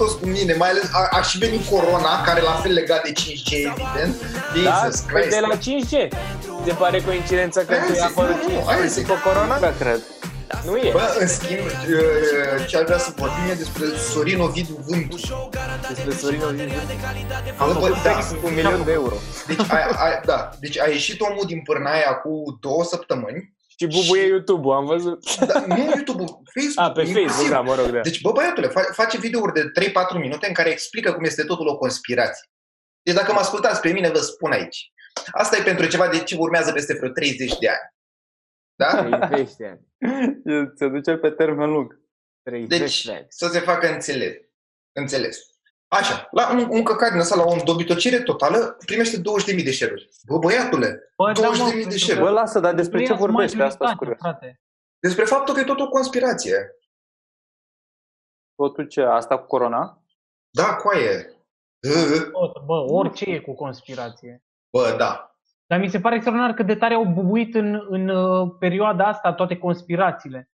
toți cu mine, mai ales a, a și venit corona, care la fel legat de 5G, evident. Da? Jesus Păi Christ. de la 5G. Se pare coincidență că Aia tu ai zic, apărut nu, 5G aia zic. după corona? Da, cred. Nu e. Bă, în schimb, uh, ce ar vrea să vorbim e despre Sorin Ovidiu Vântu. Despre Sorin Ovidiu. Am Am făcut da, text cu un milion de euro. Deci a, a, da, deci a ieșit omul din pârnaia cu două săptămâni. Și bubuie YouTube-ul, am văzut. Da, nu YouTube-ul, Facebook. A, pe Facebook, da, mă rog, da. Deci, bă, băiatule, fa- face videouri de 3-4 minute în care explică cum este totul o conspirație. Deci dacă mă ascultați pe mine, vă spun aici. Asta e pentru ceva de ce urmează peste vreo 30 de ani. Da? 30 de ani. Se duce pe termen lung. 30 Deci, de ani. să se facă înțeles. înțeles. Așa, la un, un căcat din ăsta, la o dobitocire totală, primește 20.000 de share Bă, băiatule, Bă, 20.000 da, mă, de pentru share că Bă, lasă, dar despre ce nu e vorbește? Asta sunt majoritatea, curios. frate. despre faptul că e tot o conspirație. Totul ce? Asta cu corona? Da, coaie. Ă, Tot, bă, orice e cu conspirație. Bă, da. Dar mi se pare extraordinar cât de tare au bubuit în, în uh, perioada asta toate conspirațiile.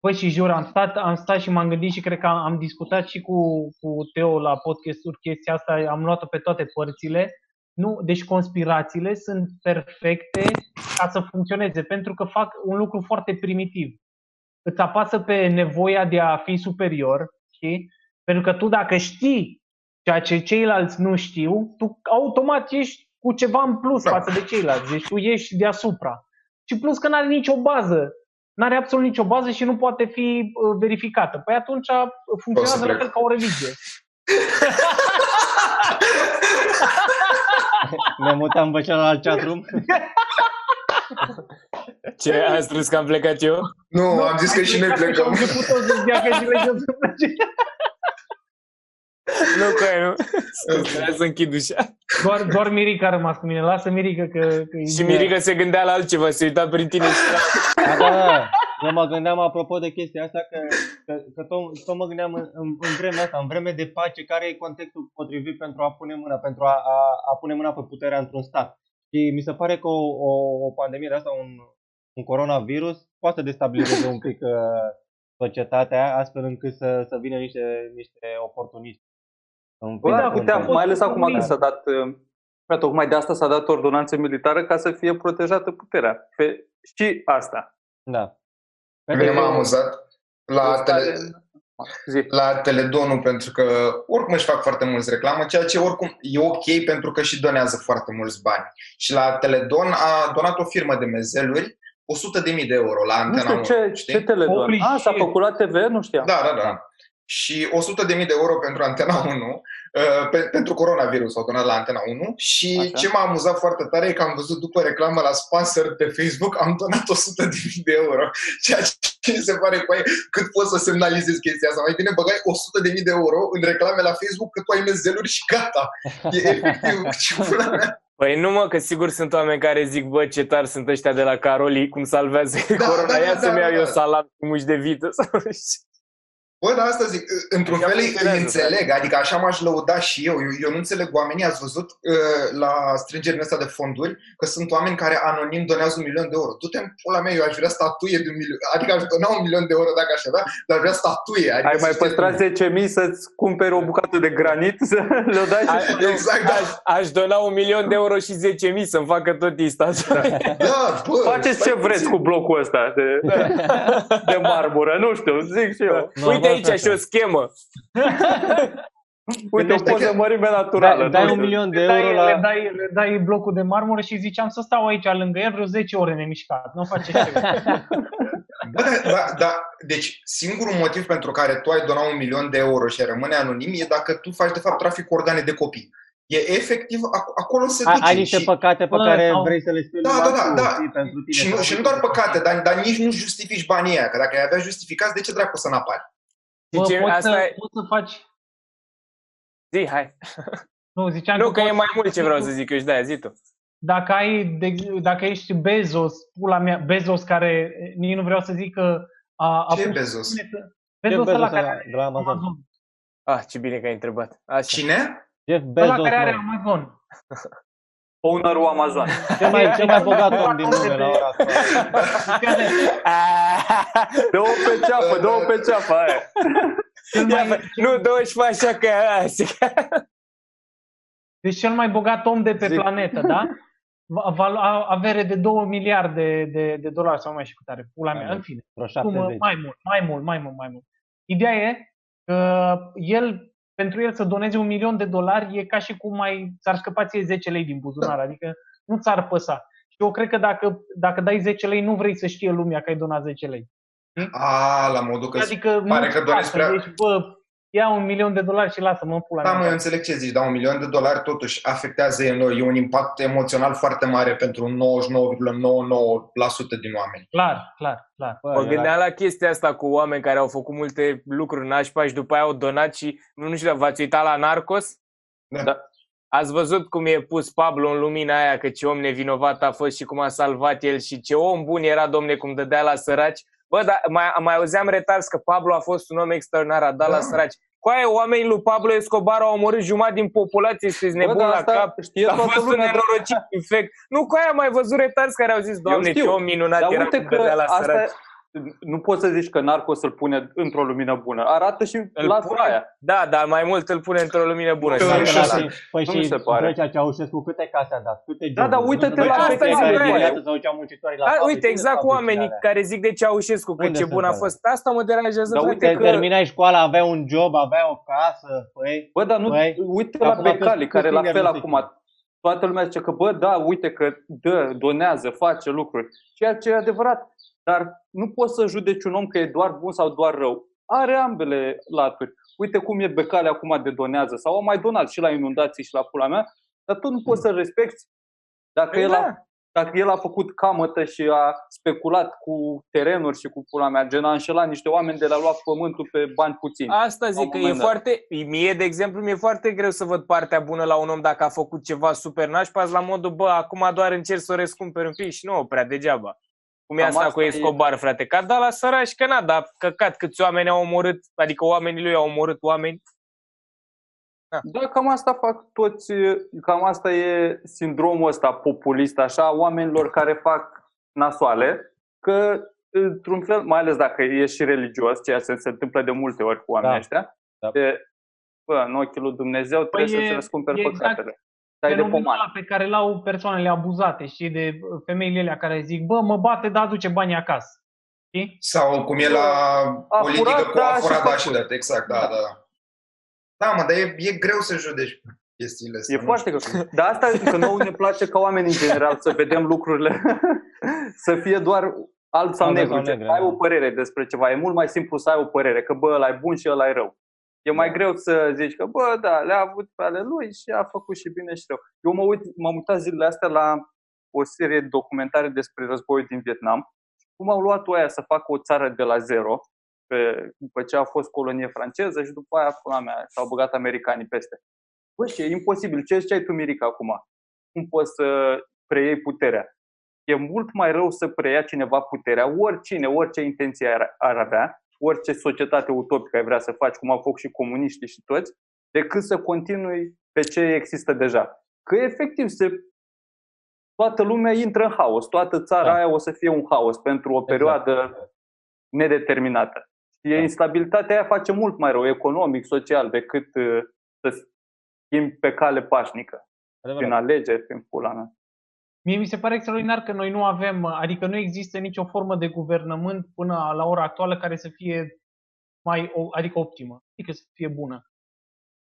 Păi și jur, am stat, am stat și m-am gândit și cred că am, am discutat și cu, cu Teo la podcasturi chestia asta, am luat-o pe toate părțile. Nu, deci conspirațiile sunt perfecte ca să funcționeze, pentru că fac un lucru foarte primitiv. Îți apasă pe nevoia de a fi superior, știi? Pentru că tu dacă știi ceea ce ceilalți nu știu, tu automat ești cu ceva în plus Da. față de ceilalți. Deci tu ești deasupra. Și plus că nu are nicio bază. Nu are absolut nicio bază și nu poate fi uh, verificată. Păi atunci uh, funcționează la plec. fel ca o religie. Ne mutăm pe celălalt chatroom. Ce, a spus că am plecat eu? Nu, am zis că și noi Am plecăm. început toți să dea că și noi să plece. Nu, că nu. Scuze, hai să închid ușa. Doar, doar Mirica a rămas cu mine. Lasă Mirica că... că e Și bine. Mirica se gândea la altceva, se uita prin tine și Da, da, da. Eu mă gândeam apropo de chestia asta că, că, că tot, tot mă gândeam în, în, în vremea asta, în vreme de pace, care e contextul potrivit pentru a pune mâna, pentru a, a, a pune mâna pe puterea într-un stat. Și mi se pare că o, o, o pandemie de asta, un, un coronavirus, poate să destabilizeze un pic uh, societatea, astfel încât să, să vină niște, niște oportuniști. În Bă, fin- da, în- uite, în- mai ales acum că Bine. s-a dat, uh, da, tocmai de asta s-a dat ordonanță militară ca să fie protejată puterea. Pe, și asta. Da. Pe mine m-a amuzat la, Asta tele, are- Zi. la Teledonul pentru că oricum își fac foarte mulți reclamă, ceea ce oricum e ok pentru că și donează foarte mulți bani. Și la Teledon a donat o firmă de mezeluri 100.000 de euro la Nu Antena știu 1, ce, știi? ce teledon. Holy A, s-a shit. făcut la TV? Nu știam. Da, da, da. Și 100.000 de euro pentru Antena 1, uh, pe, pentru coronavirus au donat la Antena 1 și Așa. ce m-a amuzat foarte tare e că am văzut după reclamă la sponsor pe Facebook, am donat 100.000 de euro, ceea ce mi se pare cu aia, cât poți să semnalizezi chestia asta. Mai bine băgai 100.000 de euro în reclame la Facebook că tu ai mezeluri și gata. E efectiv ce pula mea. Păi nu mă, că sigur sunt oameni care zic, bă, ce tari sunt ăștia de la Caroli, cum salvează Da, corona, da, ia da, să-mi da, iau da. eu salam cu muși de vită. sau nu știu. Bă, dar asta zic, într-un Așa fel îi funcționează, îi înțeleg, adică așa m-aș lăuda și eu. eu. Eu nu înțeleg oamenii, ați văzut uh, la strângerile astea de fonduri, că sunt oameni care anonim donează un milion de euro. Du-te în pula mea, eu aș vrea statuie de un milion, adică aș dona un milion de euro dacă aș avea, dar aș vrea statuie. Adică Ai să mai știi păstrat cum- 10.000 să-ți cumperi o bucată de granit, să le dai A- și... nu, Exact, da. aș, aș dona un milion de euro și 10.000 să-mi facă tot instalația. Da, bă, Faceți stai ce vreți puțin. cu blocul ăsta de, de marmură, nu știu, zic și eu. Normal, Uite aici frate. și o schemă. Uite, o Gândește poză că- mărime naturală. Dai, dai nu un știu. milion de Le dai, euro le, la... dai, le dai blocul de marmură și ziceam să stau aici lângă el vreo 10 ore nemișcat. Nu face ce Bă, da, da, da, deci singurul motiv pentru care tu ai dona un milion de euro și ai rămâne anonim e dacă tu faci de fapt trafic cu organe de copii. E efectiv, ac- acolo se Ai, duce. ai niște și, păcate pe Bă, care sau- vrei să le spui Da, lui da, da, altul, da. știi, pentru tine. și, nu, și nu doar păcate, dar, dar nici nu justifici banii aia, că dacă ai avea justificați, de ce dracu să n-apari? Bă, Zice, poți, asta să, e- poți să faci... Zi, hai. Nu, ziceam Nu, că e poți mai să- mult ce vreau să zic eu și de-aia zi tu. Dacă, ai, de, dacă ești Bezos, pula mea, Bezos care, nici nu vreau să zic că a, a Ce e pus- Bezos? Bezos Bezos ăla ăla care de la Amazon. Amazon. Ah, ce bine că ai întrebat. Așa. Cine? Jeff Ăla Bezos, care are mă. Amazon. Ownerul Amazon. Cel mai, cel mai bogat om din lume la ora asta. Ah, Dă-o pe ceapă, dă-o pe ceapă aia. Cel Ia, mai, fă- Nu, dă și fă așa că... deci cel mai bogat om de pe Zic. planetă, da? Va, va lua avere de 2 miliarde de, de dolari sau mai știu cât are, pula mea, Mai în fine. Vreo Cum, 70. mai mult, mai mult, mai mult, mai mult. Ideea e că el, pentru el să doneze un milion de dolari e ca și cum mai ți-ar scăpa ție 10 lei din buzunar, adică nu ți-ar păsa. Și eu cred că dacă, dacă dai 10 lei, nu vrei să știe lumea că ai donat 10 lei. A, la modul că... Adică pare nu că donezi prea- Deci, bă, ia un milion de dolari și lasă-mă în pula Da, mea. mă, eu înțeleg ce zici, dar un milion de dolari totuși afectează, e un impact emoțional foarte mare pentru 99,99% din oameni. Clar, clar, clar. Bă, Mă era- gândeam la chestia asta cu oameni care au făcut multe lucruri nașpa și după aia au donat și, nu știu, v-ați uitat la Narcos? Da. Da. Ați văzut cum e pus Pablo în lumina aia, că ce om nevinovat a fost și cum a salvat el și ce om bun era, domne, cum dădea la săraci. Bă, dar mai, mai auzeam retars că Pablo a fost un om extraordinar, a dat Da. la săraci. Cu aia oamenii lui Pablo Escobar au omorât jumătate din populație, sunteți nebun dar la asta cap. știe A toată fost un lumea. nenorocit infect. Nu, cu aia am mai văzut retarzi care au zis, doamne, știu. ce om minunat Dar era uite cum că dădea la asta săraci. Nu poți să zici că Narcos îl pune într-o lumină bună. Arată și Îl la pune- aia. Da, dar mai mult îl pune într-o lumină bună. Că Și Păi, și la- ăsta. și, păi Nu mi și se pare. Drăcea Ceaușescu câte case a dat? Câte Da, joburi? dar uite-te Nu la numai asta cei e care ideea. viață sau duceau muncitorii la A, fabrici. uite, Unde exact sunt oamenii fabricile alea? care zic de Ceaușescu că Unde ce sunt bun a alea? fost. Asta mă deranjează, Dar frate, uite Te că... terminai școala, avea un job, avea o casă, păi... Bă, dar nu, Băi, uite la acum Becali, câți care la tineri fel nu se acum, toată lumea zice că, bă, da, uite că dă, donează, face lucruri, ceea ce e adevărat. Dar nu poți să judeci un om că e doar bun sau doar rău. Are ambele laturi. Uite cum e Becali acum de donează, sau a mai donat și la inundații și la pula mea, dar tu nu poți să respecti dacă Păi el, da. a, dacă el a făcut camătă și a speculat cu terenuri și cu pula mea, gen a înșelat niște oameni de la luat pământul pe bani puțini. Asta La zic un că e moment dat. foarte, mie de exemplu, mi-e foarte greu să văd partea bună la un om dacă a făcut ceva super nașpa, la modul, bă, acum doar încerc să o răscumperi un pic și nu, prea degeaba. Cum e Cam asta asta cu e- Escobar, frate? Că a dat la sărași, că n-a dat căcat câți oameni au omorât, adică oamenii lui au omorât oameni. Da, cam asta fac toți, cam asta e sindromul ăsta populist, așa, oamenilor care fac nasoale, că într-un fel, mai ales dacă e și religios, ceea ce se întâmplă de multe ori cu oamenii Da. ăștia, Da. e, bă, în ochii lui Dumnezeu trebuie Păi e- să-ți răscumperi e exact păcatele. Dai de Fenomenul pomană. ăla pe care l-au persoanele abuzate, știi, de femeile alea care zic, bă, mă bate, dar aduce banii acasă. Știi? Sau cum e la A politică furat, cu a da, și furat, da, făcut. și dat. Exact, da, da. da. Da, mă, dar e, e greu să judeci chestiile astea. E nu foarte știu. greu. Dar asta că nouă ne place ca oameni în general să vedem lucrurile să fie doar alb sau Alb sau negru. Gen, negru, ai da. o părere despre ceva. E mult mai simplu să ai o părere, că bă, ăla e bun și ăla e rău. E mai Da. greu să zici că bă, da, le-a avut pe ale lui și a făcut și bine și rău. Eu mă uit, m-am uitat zilele astea la o serie de documentare despre războiul din Vietnam. Cum au luat oia să facă o țară de la zero, pe, după ce a fost colonie franceză și după aia, pula mea, s-au băgat americanii peste. Bă, și e imposibil. Ce ziceai tu, Mirica, acum? Cum poți să preiei puterea? E mult mai rău să preia cineva puterea, oricine, orice intenție ar, ar avea, orice societate utopică ai vrea să faci, cum au făcut și comuniștii și toți, decât să continui pe ce există deja. Că efectiv se toată lumea intră în haos, toată țara Da. aia o să fie un haos pentru o perioadă nedeterminată. Și Da. instabilitatea aia face mult mai rău, economic, social, decât uh, să schimbi pe cale pașnică, prin Adevărat. alegeri, prin pula mea. Mie mi se pare extraordinar că noi nu avem, adică nu există nicio formă de guvernământ până la ora actuală care să fie mai, o- adică optimă, adică să fie bună.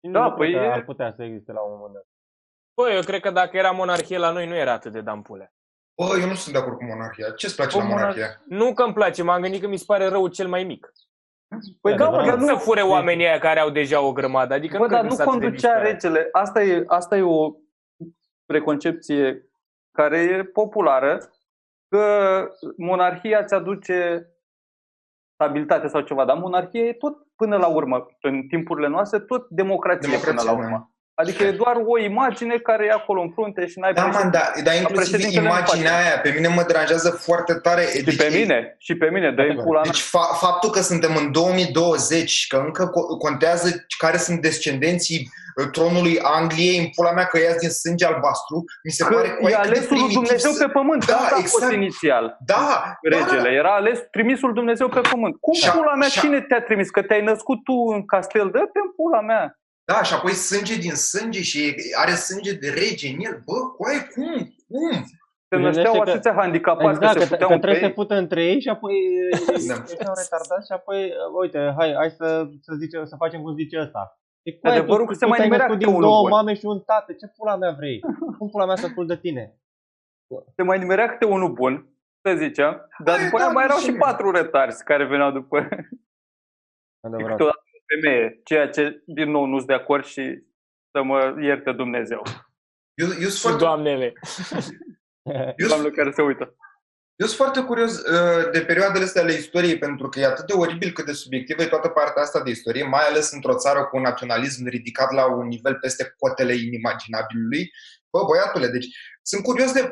Da, Nu cred păi că e- ar putea să existe la un moment dat. Bă, eu cred că dacă era monarhie la noi nu era atât de dampule. Bă, eu nu sunt de acord cu monarhia. Ce-ți place Bă, la monarhia? Nu că îmi place, m-am gândit că mi se pare rău cel mai mic. Păi da, mă, adevărat. dar Cât nu, să fure oamenii aia care au deja o grămadă? Adică bă, nu dar cred că nu sunt atât de conducea disperați. regele. Asta e, asta e o preconcepție care e populară, că monarhia ți aduce stabilitate sau ceva, dar monarhia e tot până la urmă, în timpurile noastre, tot democrație, Democrație, până la da. urmă. Adică e doar o imagine care e acolo în frunte și n-ai Da, man, da, dar inclusiv președintele nu imaginea face. aia, pe mine mă deranjează foarte tare. Și pe mine, și pe mine, dă Adevărat. pula mea. Deci fa- faptul că suntem în 2020 și că încă co- contează care sunt descendenții uh, tronului Angliei, în pula mea că ies din sânge albastru, mi se pare Că cu e alesul lui Dumnezeu pe pământ, Da, da, asta a fost exact. inițial. Da, Regele, era ales trimisul Dumnezeu pe pământ. Cum Și-a- pula mea, și-a- cine te-a trimis? Că te-ai născut tu în castel, dă pe pula mea. Da, și apoi sânge din sânge și are sânge de rege în el. Bă, coaie, cum? Cum? Se Gândește nășteau că- atâția handicapați Exact, că că, se că puteau trebuie între să se ei. pută între ei și apoi Da. ăștia au retardat și apoi, uh, uite, hai, hai să, să, zice, să facem cum zice ăsta. E, cu Adevărul tu, că tu se mai te-ai nimerea născut câte din unul două bun. mame și un tată. Ce pula mea vrei? Cum pula mea să ascult de tine? Se mai nimerea câte unul bun, să zicem, dar Hai, după da, aia mai erau și și mie. patru retarzi care veneau după Adevărat. Câteodată o femeie, ceea ce din nou nu sunt de acord și să mă ierte Dumnezeu. Eu, eu, sunt Și foarte, doamnele. eu, Doamne care se uită. eu sunt foarte curios uh, de perioadele astea ale istoriei, pentru că e atât de oribil cât de subiectivă e toată partea asta de istorie, mai ales într-o țară cu un naționalism ridicat la un nivel peste cotele inimaginabilului. Bă, băiatule, deci sunt curios de...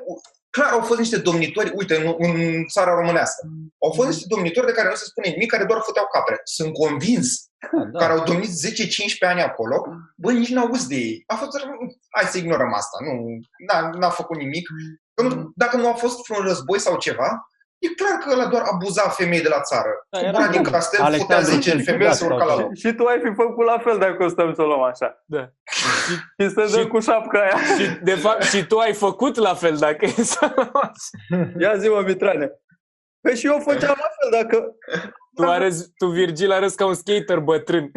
Clar, au fost niște domnitori, uite, în, în țara românească. Au fost niște domnitori de care nu se spune nimic, care doar făteau capre. Sunt convins Da, care au domnit 10-15 ani acolo, bă, nici n-auzi de ei. A fost, hai să ignorăm asta, nu, n-a, n-a făcut nimic. Că nu, dacă nu a fost vreun război sau ceva, e clar că ăla doar abuza femei de la țară. Da, Da, era era din cum? castel, futea Alexandru 10 cel femei Ciudat să urca la sau loc. Și tu ai fi făcut la fel dacă o stăm să o luăm așa. Da. Și să dă Și- cu șapca aia. Și, de fapt, și tu ai făcut la fel dacă e să Ia zi, mă, Mitrane. Păi și eu făceam la fel dacă... tu, arăți, tu, Virgil, arăți ca un skater bătrân.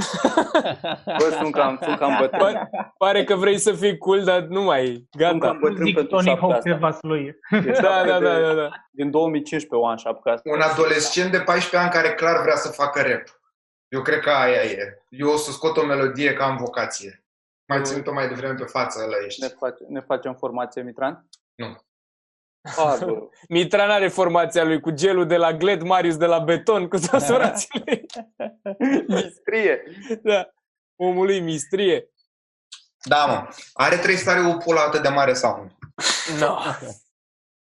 Bă, sunt cam, sunt cam bătrân. Pare, pare că vrei să fii cool, dar nu mai e. Sunt Gata. cam bătrân Zic pentru Tony șapca Hawk asta. ceva lui. E Da, șapcă da, de- da, da, da. Din 2015 o am șapca asta. Un adolescent de 14 ani care clar vrea să facă rap. Eu cred că aia e. Eu o să scot o melodie ca am vocație. Mai țin-o mai devreme pe față, ăla ești. Ne, face, ne facem formație, Mitran? Nu. A, bă. Mitran are formația lui cu gelul de la Gled, Marius de la Beton, cu toți frații lui. Mistrie. Da. Omul lui mistrie. Da, mă. Are trei stare o pula atât de mare sau nu? No.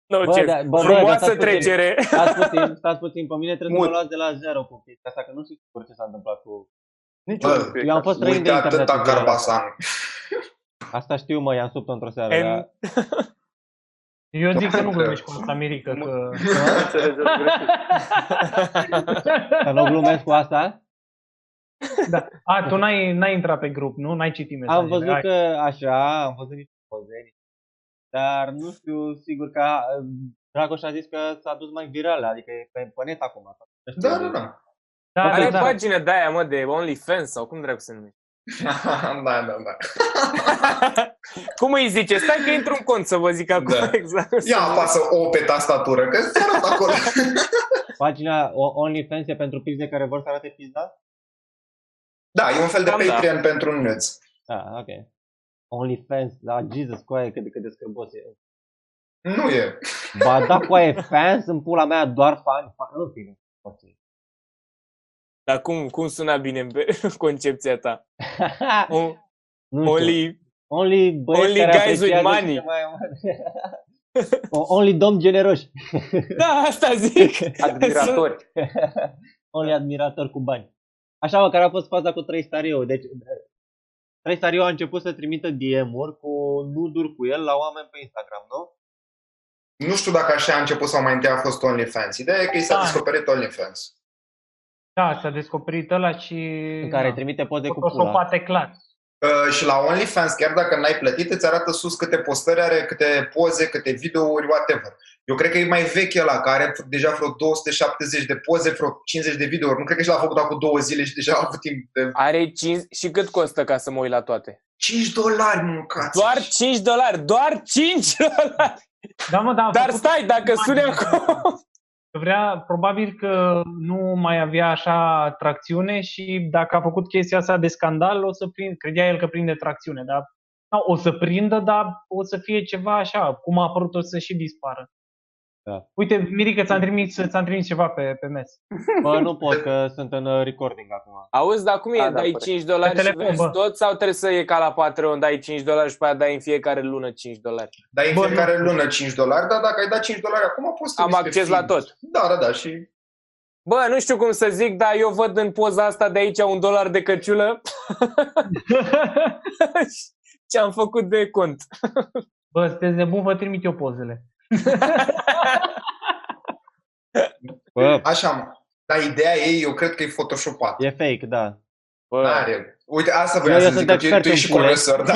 No, Bă, ce da, bă, bă, dar frumoasă stați puțin. trecere. Stați puțin, stați puțin, pe mine trebuie să Mut. mă luați de la zero cu chestia asta, că nu știu sigur ce s-a întâmplat cu... Nici Bă, eu nu cred Eu am că- fost străin de Uite internet. atâta în zilele Carbasan. astea. Asta știu, mă, i-am subt într-o seară. Em, dar- Eu zic că nu Că- glumești cu asta, Mirica, că... Nu înțelegeți greșit. Că nu glumesc cu asta. Da. A, tu n-ai, n-ai intrat pe grup, nu? N-ai citit mesajele. Am văzut Hai. că așa, am văzut niște poze, dar nu știu sigur că uh, Dragoș a zis că s-a dus mai viral, adică e pe, pe net acum. Da, da, da. Da, Are da, da. pagină de aia, mă, de OnlyFans sau cum dracu se numește? da, da, da. cum îi zice? Stai că intru în cont să vă zic acum Da. exact. Ia apasă O pe tastatură, că ți arată acolo. Pagina O- OnlyFans e pentru pizde care vor să arate pizda? Da, e un fel de Cam da. Patreon pentru nudes. Ah, ok. OnlyFans, da, Jesus, coaie, cât de, cât de scârbos e. Nu e. Ba da, coaie, fans în pula mea, doar fani, fani, în fine. Ok. Dar cum, cum suna bine concepția ta? O- nu știu. Only... Only băieți Only care guys with apreciază money. cele Mai... O- only domn generoși. Da, asta zic. Admiratori. only admirator cu bani. Așa mă, care a fost faza cu Trei Stariu. Deci, Trei Stariu a început să trimită DM-uri cu nuduri cu el la oameni pe Instagram, nu? Nu știu dacă așa a început sau mai întâi a fost OnlyFans. Ideea e că i s-a Da. descoperit OnlyFans. Da, s-a descoperit ăla și... În care da, trimite poze cu pula. fotosopate clar. Uh, și la OnlyFans, chiar dacă n-ai plătit, îți arată sus câte postări are, câte poze, câte videouri, whatever. Eu cred că e mai vechi ăla, care are deja vreo 270 de poze, vreo 50 de videouri. Nu cred că și l-a făcut acum două zile și deja a avut timp de Are 5... Și cât costă ca să mă uit la toate? 5 dolari, mâncați. Doar 5 dolari! Doar 5 dolari! Da, mă, da, a Dar făcut- stai, dacă sune acum... Vrea, probabil că nu mai avea așa tracțiune și dacă a făcut chestia asta de scandal, o să prind, credea el că prinde tracțiune, dar da, o să prindă, dar o să fie ceva așa, cum a apărut o să și dispară. Uite, Mirica, ți-am trimis, ți-am trimis ceva pe, pe mes. Bă, nu pot, că sunt în uh, recording acum. Auzi, dar cum e? Da, da, dai corect. 5 dolari Pe și telefon, vezi bă. tot sau trebuie să e ca la Patreon, dai 5 dolari și pe aia dai în fiecare lună 5 dolari? Dai în Bă, fiecare nu. lună 5 dolari, dar dacă ai dat 5 dolari acum poți să Am uiți pe acces la feed. tot. Da, da, da, și Bă, nu știu cum să zic, dar eu văd în poza asta de aici un dolar de căciulă ce am făcut de cont. Bă, sunteți nebun, vă trimit eu pozele. Bă, așa, mă. Dar ideea ei, eu cred că e photoshopat. e fake, da. Bă, N-are. Uite, asta voiam Eu- eu să zic, sunt că tu, expert tu în ești și pule. conesor, da.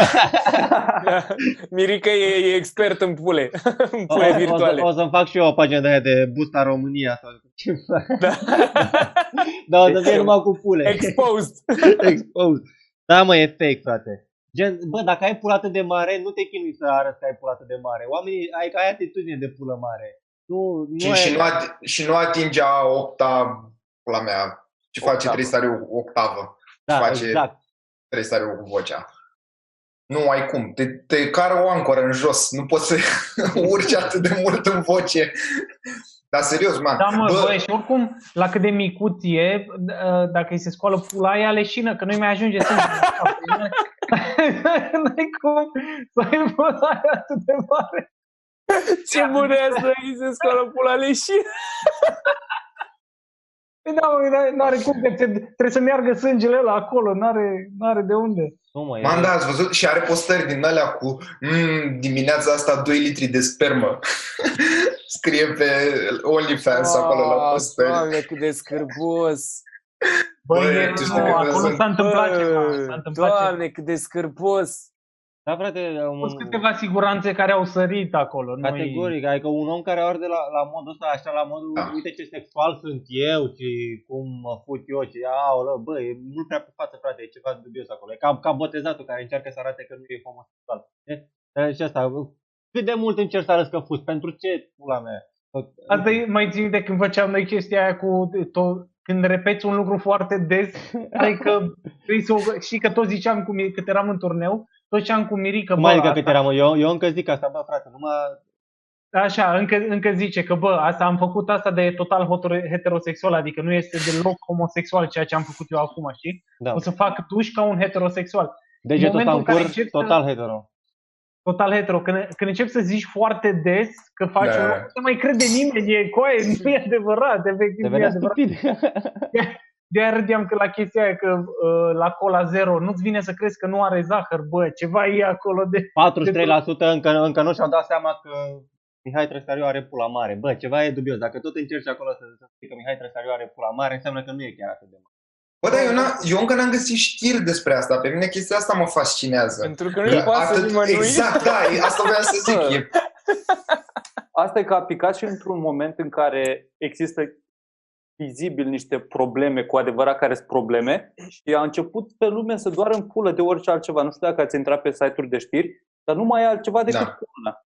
Mirica e, e expert în pule, în O, pule o, să, virtuale. o să-mi fac și eu o pagină de aia de Busta România sau ceva. Da. Dar o să fie numai cu pule. Exposed. Exposed. Da, mă, e fake, frate. Gen, bă, dacă ai pulă atât de mare, nu te chinui să arăți că ai pulă atât de mare. Oamenii, ai, ai atitudine de pulă mare. Nu, nu și, ai... și, nu at- și nu atinge a opta, la mea, ce face Octavă. trebuie să are o octavă. da, face- exact. Trebuie să are o vocea. Nu ai cum. Te, te cară o ancoră în jos. Nu poți să urci atât de mult în voce. Dar serios, man. Da, mă, bă, bă, și oricum, la cât de micuț e, d- dacă îi se scoală pula, e leșină, că nu-i mai ajunge sânge. N-ai cum să ai pula aia atât de mare. Ce bună e să îi se scoală pula leșină. Păi da, mă, n-are- n-are cum, că te- trebuie să meargă sângele ăla acolo, n-are, n-are de unde. Nu, mă, e... Man, da, ați văzut? Și are postări din alea cu mm, dimineața asta 2 litri de spermă. Scrie pe OnlyFans acolo la Ah, postări. Doamne, cât de scârbos. Bă, Bă, e, tu știi nu, că acolo sunt- s-a întâmplat Bă, ceva, s-a întâmplat ceva. Doamne, cât de scârbos. Da, frate, Au un... fost câteva siguranțe care au sărit acolo. nu-i- Categoric, adică un om care arde la, la modul ăsta, așa, la modul, Da. uite ce sexual sunt eu și cum mă fut eu și aolă, bă, e mult prea pe față, frate, e ceva dubios acolo. E ca, ca botezatul care încearcă să arate că nu e homosexual. E, e, și asta, cât de mult încerci să arăți că fuzi? Pentru ce, pula mea? Asta e, mai țin de când făceam noi chestia aia cu tot, când repeți un lucru foarte des, adică trebuie să o, și că tot ziceam cu Mirica, cât eram în turneu, tot ziceam cu Mirica, Cum bă, adică asta, cât eram, eu, eu încă zic asta, bă, frate, numai așa, încă, încă zice că, bă, asta am făcut asta de total hotor- heterosexual, adică nu este deloc homosexual ceea ce am făcut eu acum, știi? Da. O să fac duș ca un heterosexual. Degetul ăsta momentul în în care cur, încep să- total hetero. Total hetero. Când, când începi să zici foarte des că faci Da. un lucru, nu se mai crede nimeni, e coaie, nu e adevărat, efectiv Te nu e vedea adevărat. stupid. De-aia râdeam că la chestia aia că uh, la cola zero nu-ți vine să crezi că nu are zahăr, bă, ceva e acolo de... 43% încă, încă nu și-au dat seama că Mihai Trăstariu are pula mare. Bă, ceva e dubios. Dacă tot încerci acolo să, să spui că Mihai Trăstariu are pula mare, înseamnă că nu e chiar atât de mare. Bă, dar eu, n- eu încă n-am găsit știri despre asta. Pe mine chestia asta mă fascinează. Pentru că nu Că i pasă nimănui. exact, da, e- asta vreau să zic. E, Asta e că a picat și într-un moment în care există vizibil niște probleme cu adevărat care sunt probleme și a început pe lume să doară în pulă de orice altceva. Nu știu dacă ați intrat pe site-uri de știri, dar nu mai e altceva decât Da. pula.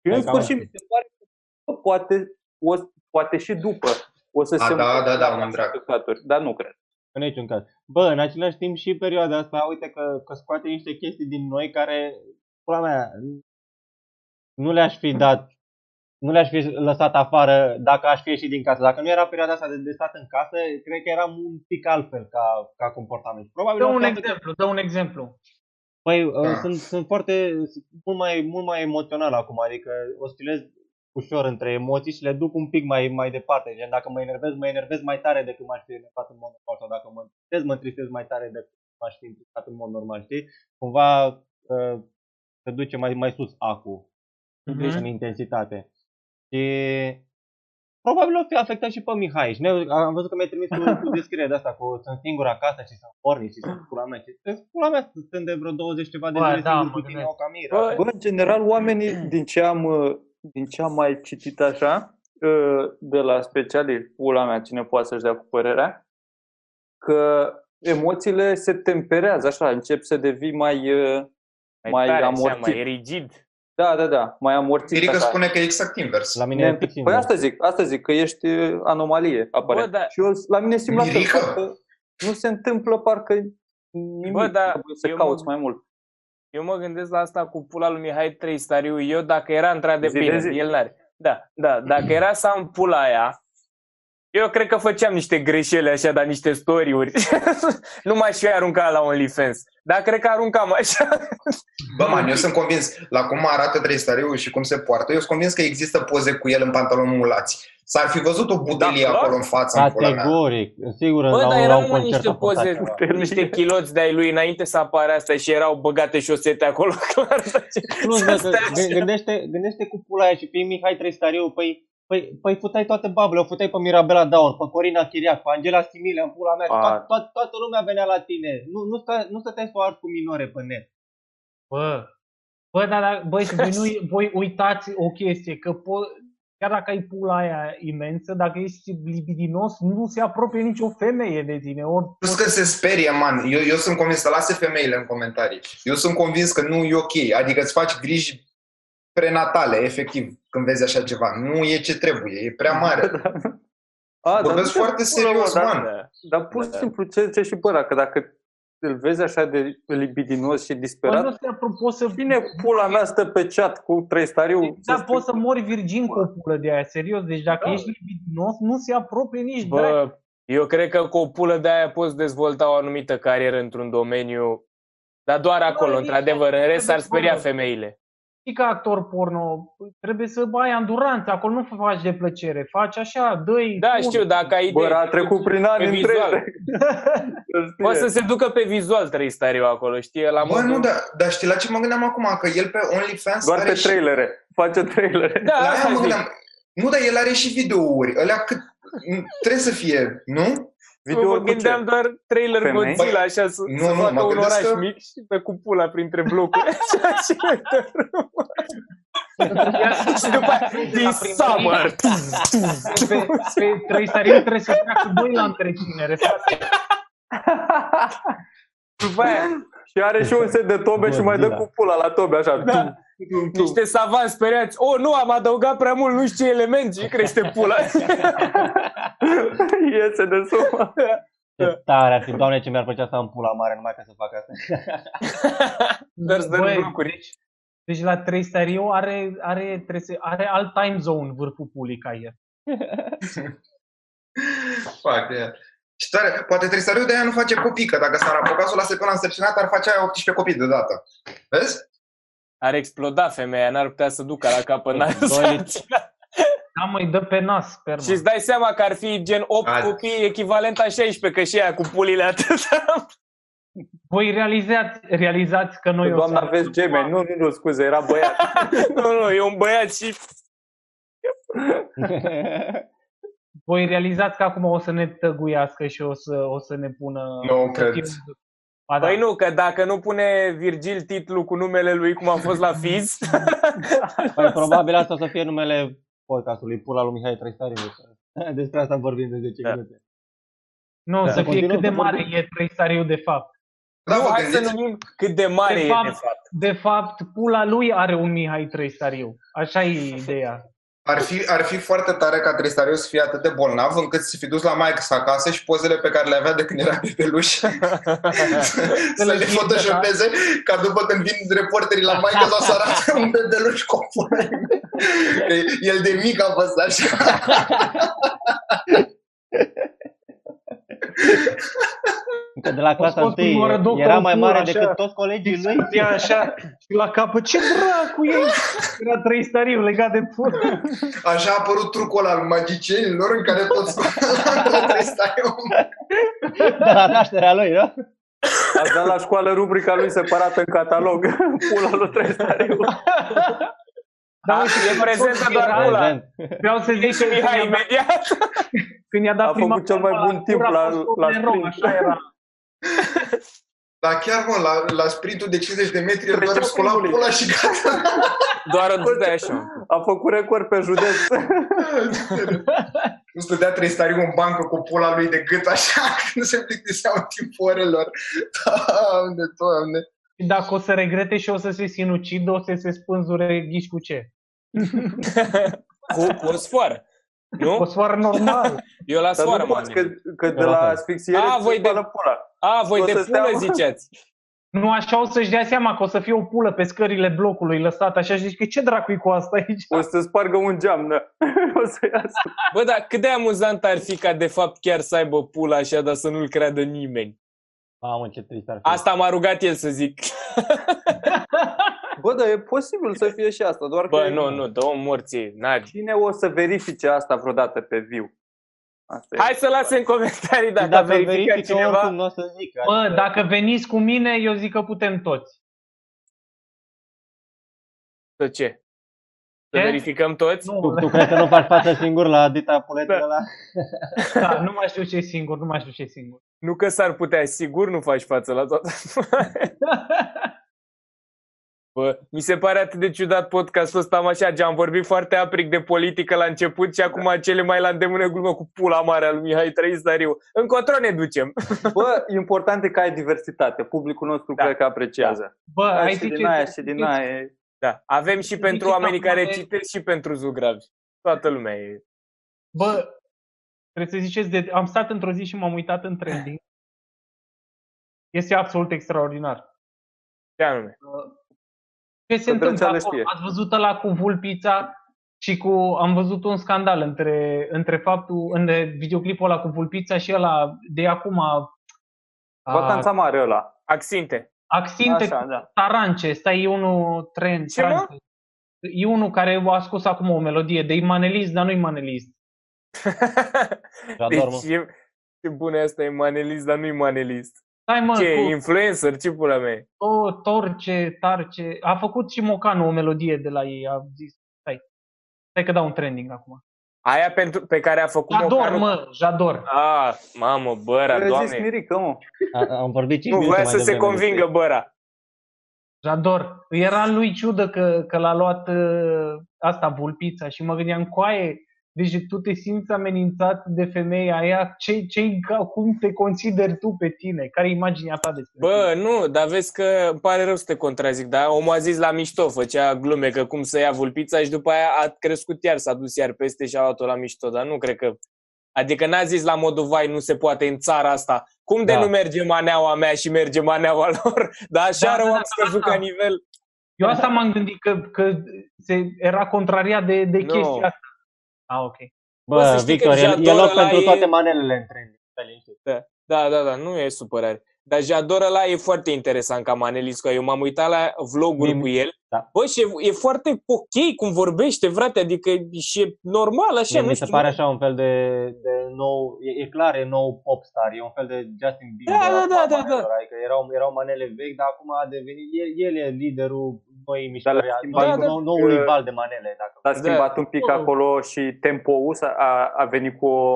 Și în Hai, cam sfârșit mi se pare că bă, poate, o, poate și după o să A, se da, da, da, un la drag. căcaturi, dar nu cred. În niciun caz. Bă, în același timp și perioada asta, uite că, că scoate niște chestii din noi care, pula mea, nu le-aș fi dat, nu le-aș fi lăsat afară dacă aș fi ieșit din casă. Dacă nu era perioada asta de, de stat în casă, cred că eram un pic altfel ca, ca comportament. Probabil Dă o un faptă că- exemplu, dă un exemplu. Păi, Da. da. sunt, sunt foarte, sunt mult mai, mult mai emoțional acum, adică oscilez ușor între emoții și le duc un pic mai, mai departe. Gen, dacă mă enervez, mă enervez mai tare decât m-aș fi enervat în mod normal sau dacă mă întristez, mă întristez mai tare decât m-aș fi întristat în mod normal, știi? Cumva uh, se duce mai, mai sus acu Mhm. în intensitate. Și probabil o fi afectat și pe Mihai. Și ne- am văzut că mi-ai trimis cu, cu descriere de asta, cu sunt singur acasă și sunt porni și sunt pula mea. Și sunt pula mea, sunt de vreo 20 ceva de Bă, zile da, singur mă cu tine, gândesc. o camira. Bă, Bă, în general, oamenii, din ce am, uh, din ce am mai citit așa, uh, de la specialiști, pula mea, cine poate să-și dea cu părerea, că emoțiile se temperează așa, încep să devii mai, uh, mai tare, așa, amorțit. mai rigid. Da, da, da, mai amorțit. Mirica așa. spune că e exact invers. La mine Ne- e fix Păi invers. asta zic, asta zic, că ești uh, anomalie, aparent. Bă, da. Și eu, la mine simt la fel, Mirica? parcă nu se întâmplă parcă nimic, Bă, da, trebuie să eu cauți mă- mai mult. Eu mă gândesc la asta cu pula lui Mihai Trăistariu. Eu, dacă era într-adevăr Zi de bine, zi. el n-are. da, da, dacă era să am pula aia, eu cred că făceam niște greșeli așa, dar niște story-uri. nu m-aș fi aruncat la OnlyFans. Dar cred că aruncam așa. Bă, man, eu sunt convins, la cum arată Tristariu și cum se poartă, eu sunt convins că există poze cu el în pantaloni mulați. S-ar fi văzut o butelie Da, clar. acolo în față, în pula mea. Categoric, sigur, Bă, la, dar un, la erau un mă, concert niște a fost poze, așa. niște chiloți de-ai lui înainte să apară asta și erau băgate șosete acolo. Clar, Plus, Să bă, că stai așa. gâ- gândește, gândește cu pula aia și pe Mihai Tristariu, păi, păi, păi futai toate bablele, o futai pe Mirabela Daur, pe Corina Chiriac, pe Angela Similea, în pula mea, A. toată, toată, toată lumea venea la tine. Nu, nu, sta, nu stăteai să o arzi cu minore pe net. Bă, bă, dar, dar băi, și voi, nu, voi uitați o chestie, că po- chiar dacă ai pula aia imensă, dacă ești libidinos, nu se apropie nicio femeie de tine. Ori, Plus că se sperie, man. Eu, eu sunt convins să lase femeile în comentarii. Eu sunt convins că nu e ok. Adică îți faci griji prenatale, efectiv, când vezi așa ceva. Nu e ce trebuie, e prea mare. A, Vorbesc nu te foarte pula, mă, serios, dar- man. Da. Dar pur și Da. simplu, ce zice și bă, dacă, dacă îl vezi așa de libidinos și bă, disperat, nu se apro- poți să bine pula mea stă pe chat cu trei stariu. Da, poți să mori virgin cu o pulă de aia, serios. Deci dacă Da. ești libidinos, nu se apropie nici dracu. Bă, eu cred că cu o pulă de aia poți dezvolta o anumită carieră într-un domeniu, dar doar acolo, Bă, într-adevăr. În rest ar speria bă. femeile. Și ca actor porno, trebuie să ai anduranță, acolo nu faci de plăcere, faci așa, dă-i... Da, pun. știu, dacă ai Bă, idee. a trecut prin ani pe vizual. întregi. Poate să se ducă pe vizual trei stariu acolo, știi? La Bă, modul- nu, dar, dar știi la ce mă gândeam acum? Că el pe OnlyFans Doar are pe și... trailere. Face trailere. Da, La asta aia mă zic. gândeam. Nu, dar el are și videouri. Alea cât... Trebuie să fie, nu? Eu mă cu ce? gândeam doar trailer Femei? Godzilla, așa, să, Nu, să nu, facă mă un gândesc oraș că- mic și pe cupula printre blocuri. Așa, și pe tărâm. și după aia, this summer. Pe, pe trei stariu trebuie să treacă doi la întreținere, frate. După aia, Și are și un set de tobe și mai dă Godzilla. cu pula la tobe, așa. Da. Tum, tum, tum. niște savanți speriați. Oh, nu, am adăugat prea mult, nu știu ce element și crește pula. Iese de sumă. Ce tare ar fi, doamne, ce mi-ar plăcea să am pula mare numai ca să fac asta. Dar să dă Băi, blocuri. Deci, deci la trei stariu are, are, trebuie să, are alt time zone vârful pulii ca el. Fac, e. Și tare, poate Tristariu de aia nu face copii, că dacă s-ar apuca să o lase pe una însărcinată, ar face aia 18 copii deodată. Vezi? Ar exploda femeia, n-ar putea să ducă la capăt. n-ar Doi să- litri. Da, măi, dă pe nas, sperma. Și îți dai seama că ar fi gen 8 Ad- copii echivalent a 16, că și aia cu pulile atât. Voi realizați, realizați că noi o Doamna, să... aveți gemeni. Nu, nu, nu, scuze, era băiat. nu, nu, e un băiat și Voi realizați că acum o să ne tăguiască și o să, o să ne pună... Nu să cred. Fie- Ba, da. Păi nu, că dacă nu pune Virgil titlul cu numele lui cum a fost la Fiz, Păi probabil asta o să fie numele podcastului, pula lui Mihai Trăistariu. Despre asta vorbim de 10 Da. minute. Nu, Da. să fie Continuăm cât de să mare vorbim. e trăistariu de fapt. Da, nu, vă hai să gândiți? numim cât de mare De e fapt- de fapt. De fapt, pula lui are un Mihai Trăistariu. Așa e ideea. Ar fi, ar fi foarte tare ca Tristariu să fie atât de bolnav încât să fi dus la maică sa acasă și pozele pe care le avea de când era bebeluș să le photoshopeze ca după când vin reporterii la maică sau să arate un bebeluș cu o pulă. Că El de mic a fost așa. Încă de la clasa scos prima oară 1 doctorul era mai mare Pur, așa. decât toți colegii lui. Ia așa și la capăt, ce dracu e? Era Trăistariu legat de pulă. Așa a apărut trucul ăla al magicienilor în care toți la Tristariu. De la nașterea lui, da? Ați dat la școală rubrica lui separată în catalog. Pula lui Trăistariu. Da, A, uite, e prezentă doar era- pula. Prezent. Vreau să zic Și că Mihai când i-a dat- imediat. când i-a dat A prima făcut cel mai palmă bun timp pura, la- a fost la Toblerone, sprint. Așa era. Dar chiar, mă, la, la sprintul de 50 de metri, el doar Trecea își scula primului. pula și gata. Doar o dădea așa. A făcut record pe județ. Nu stătea Tristariu în bancă cu pula lui de gât așa, când se plictisea în timpul orelor. Doamne, doamne. Și dacă o să regrete și o să se sinucidă, o să se spânzure ghiși cu ce? Cu, cu un sfoară. O Nu? sfoară normal. Eu la Dar sfoară nu m-am poți, că, gândit. că de la asfixiere A, ți voi se de- spală pula. A, voi o de să stea- pulă ziceați. Nu așa o să-și dea seama că o să fie o pulă pe scările blocului lăsată așa și zici că ce dracu cu asta aici? O să spargă un geam, da. O să iasă. Bă, dar cât de amuzant ar fi ca de fapt chiar să aibă pula așa, dar să nu-l creadă nimeni. Mamă, ce trist ar fi. Asta m-a rugat el să zic. Bă, dar e posibil să fie și asta, doar Bă, că nu, nu, dă-o morții, Nadi. cine o să verifice asta vreodată pe viu? Asta e. Hai să lase în comentarii dacă, dacă a verificat verifică cineva. oricum nu o să zică. Bă, adică- dacă veniți cu mine, eu zic că putem toți. Să ce? Să Ce? verificăm toți? Nu, Tu, tu crezi că nu faci față singur la dita puletele ăla? da, nu mai știu ce singur, nu mai știu ce singur. Nu că s-ar putea, sigur nu faci față la toată. Bă, mi se pare atât de ciudat podcastul ăsta, am așa, am vorbit foarte aprig de politică la început și acum cele mai la îndemână glumă cu pula mare al lui Mihai Trăisariu. Încotro ne ducem. Bă, important e că ai diversitate. Publicul nostru Da. cred că apreciază. Bă, Da, ai și zice, din aia și din aia. Da, avem și pentru Zici că oamenii care acum e- citesc și pentru zugravi. Toată lumea e. Bă, trebuie să ziceți, de... am stat într-o zi și m-am uitat în trending. Este absolut extraordinar. Ce anume? Ce se Să întâmplă Drăceanu acolo? știe. Ați văzut la cu Vulpița și cu... Am văzut un scandal între, între faptul, în videoclipul ăla cu Vulpița și ăla de acum... a- Vacanța mare ăla. Axinte. Axinte Așa, da. Tarance, ăsta e unul trend. Ce, mă? Tarance. E unul care a scos acum o melodie de manelist, dar nu-i manelist. J'adore, mă. deci e, ce bună asta e manelist, dar nu-i manelist. Stai mă, Ce, cu influencer, ce pula mea e? o, torce, tarce. A făcut și Mocanu o melodie de la ei. A zis, stai, stai că dau un trending acum. Aia pentru, pe care a făcut Jador, Mocanu? mă, Jador. Ah, mamă, băra, Eu zis doamne. Mirica, mă. A- Am vorbit 5 Nu, minute voia mai să se devreme despre- convingă băra. Jador. Era lui ciudă că, că l-a luat uh, asta, vulpița și mă gândeam, coaie, deci tu te simți amenințat de femeia aia, ce, ce, cum te consideri tu pe tine? Care e imaginea ta despre tine? Bă, nu, dar vezi că îmi pare rău să te contrazic, dar omul a zis la mișto, făcea glume că cum să ia vulpița și după aia a crescut iar, s-a dus iar peste și a luat-o la mișto, dar nu cred că... Adică n-a zis la modul, vai, nu se poate în țara asta. Cum de Da. nu merge maneaua mea și merge maneaua lor? Dar așa Da, rău da, am da, scăzut da. ca nivel. Eu asta m-am gândit că, că se, era contrariat de, de Nu. chestia asta. Ah, ok. Bă, să Bă, știi Victor, că e, e Jador loc ăla pentru e- toate manelele în trending. Stai liniștit. Da, da, da, nu e supărare. Dar Jador ăla e foarte interesant ca Maneliscu. Eu m-am uitat la vloguri Mie- cu el. Da. Bă, și e, e foarte ok cum vorbește, frate. Adică și e normal așa, Mie nu mi știu. se pare așa un fel de, de nou, e, e clar, e nou popstar, e un fel de Justin Bieber. Da, da, al da, da, manelelor, Adică erau, erau manele vechi, dar acum a devenit, el, el e liderul noi mișcări, le-a a- schimbat noi- un pic, nou, noului uh, val de manele. Dacă L-a Da. schimbat un pic Oh. acolo și tempo-ul s-a- a, a venit cu o,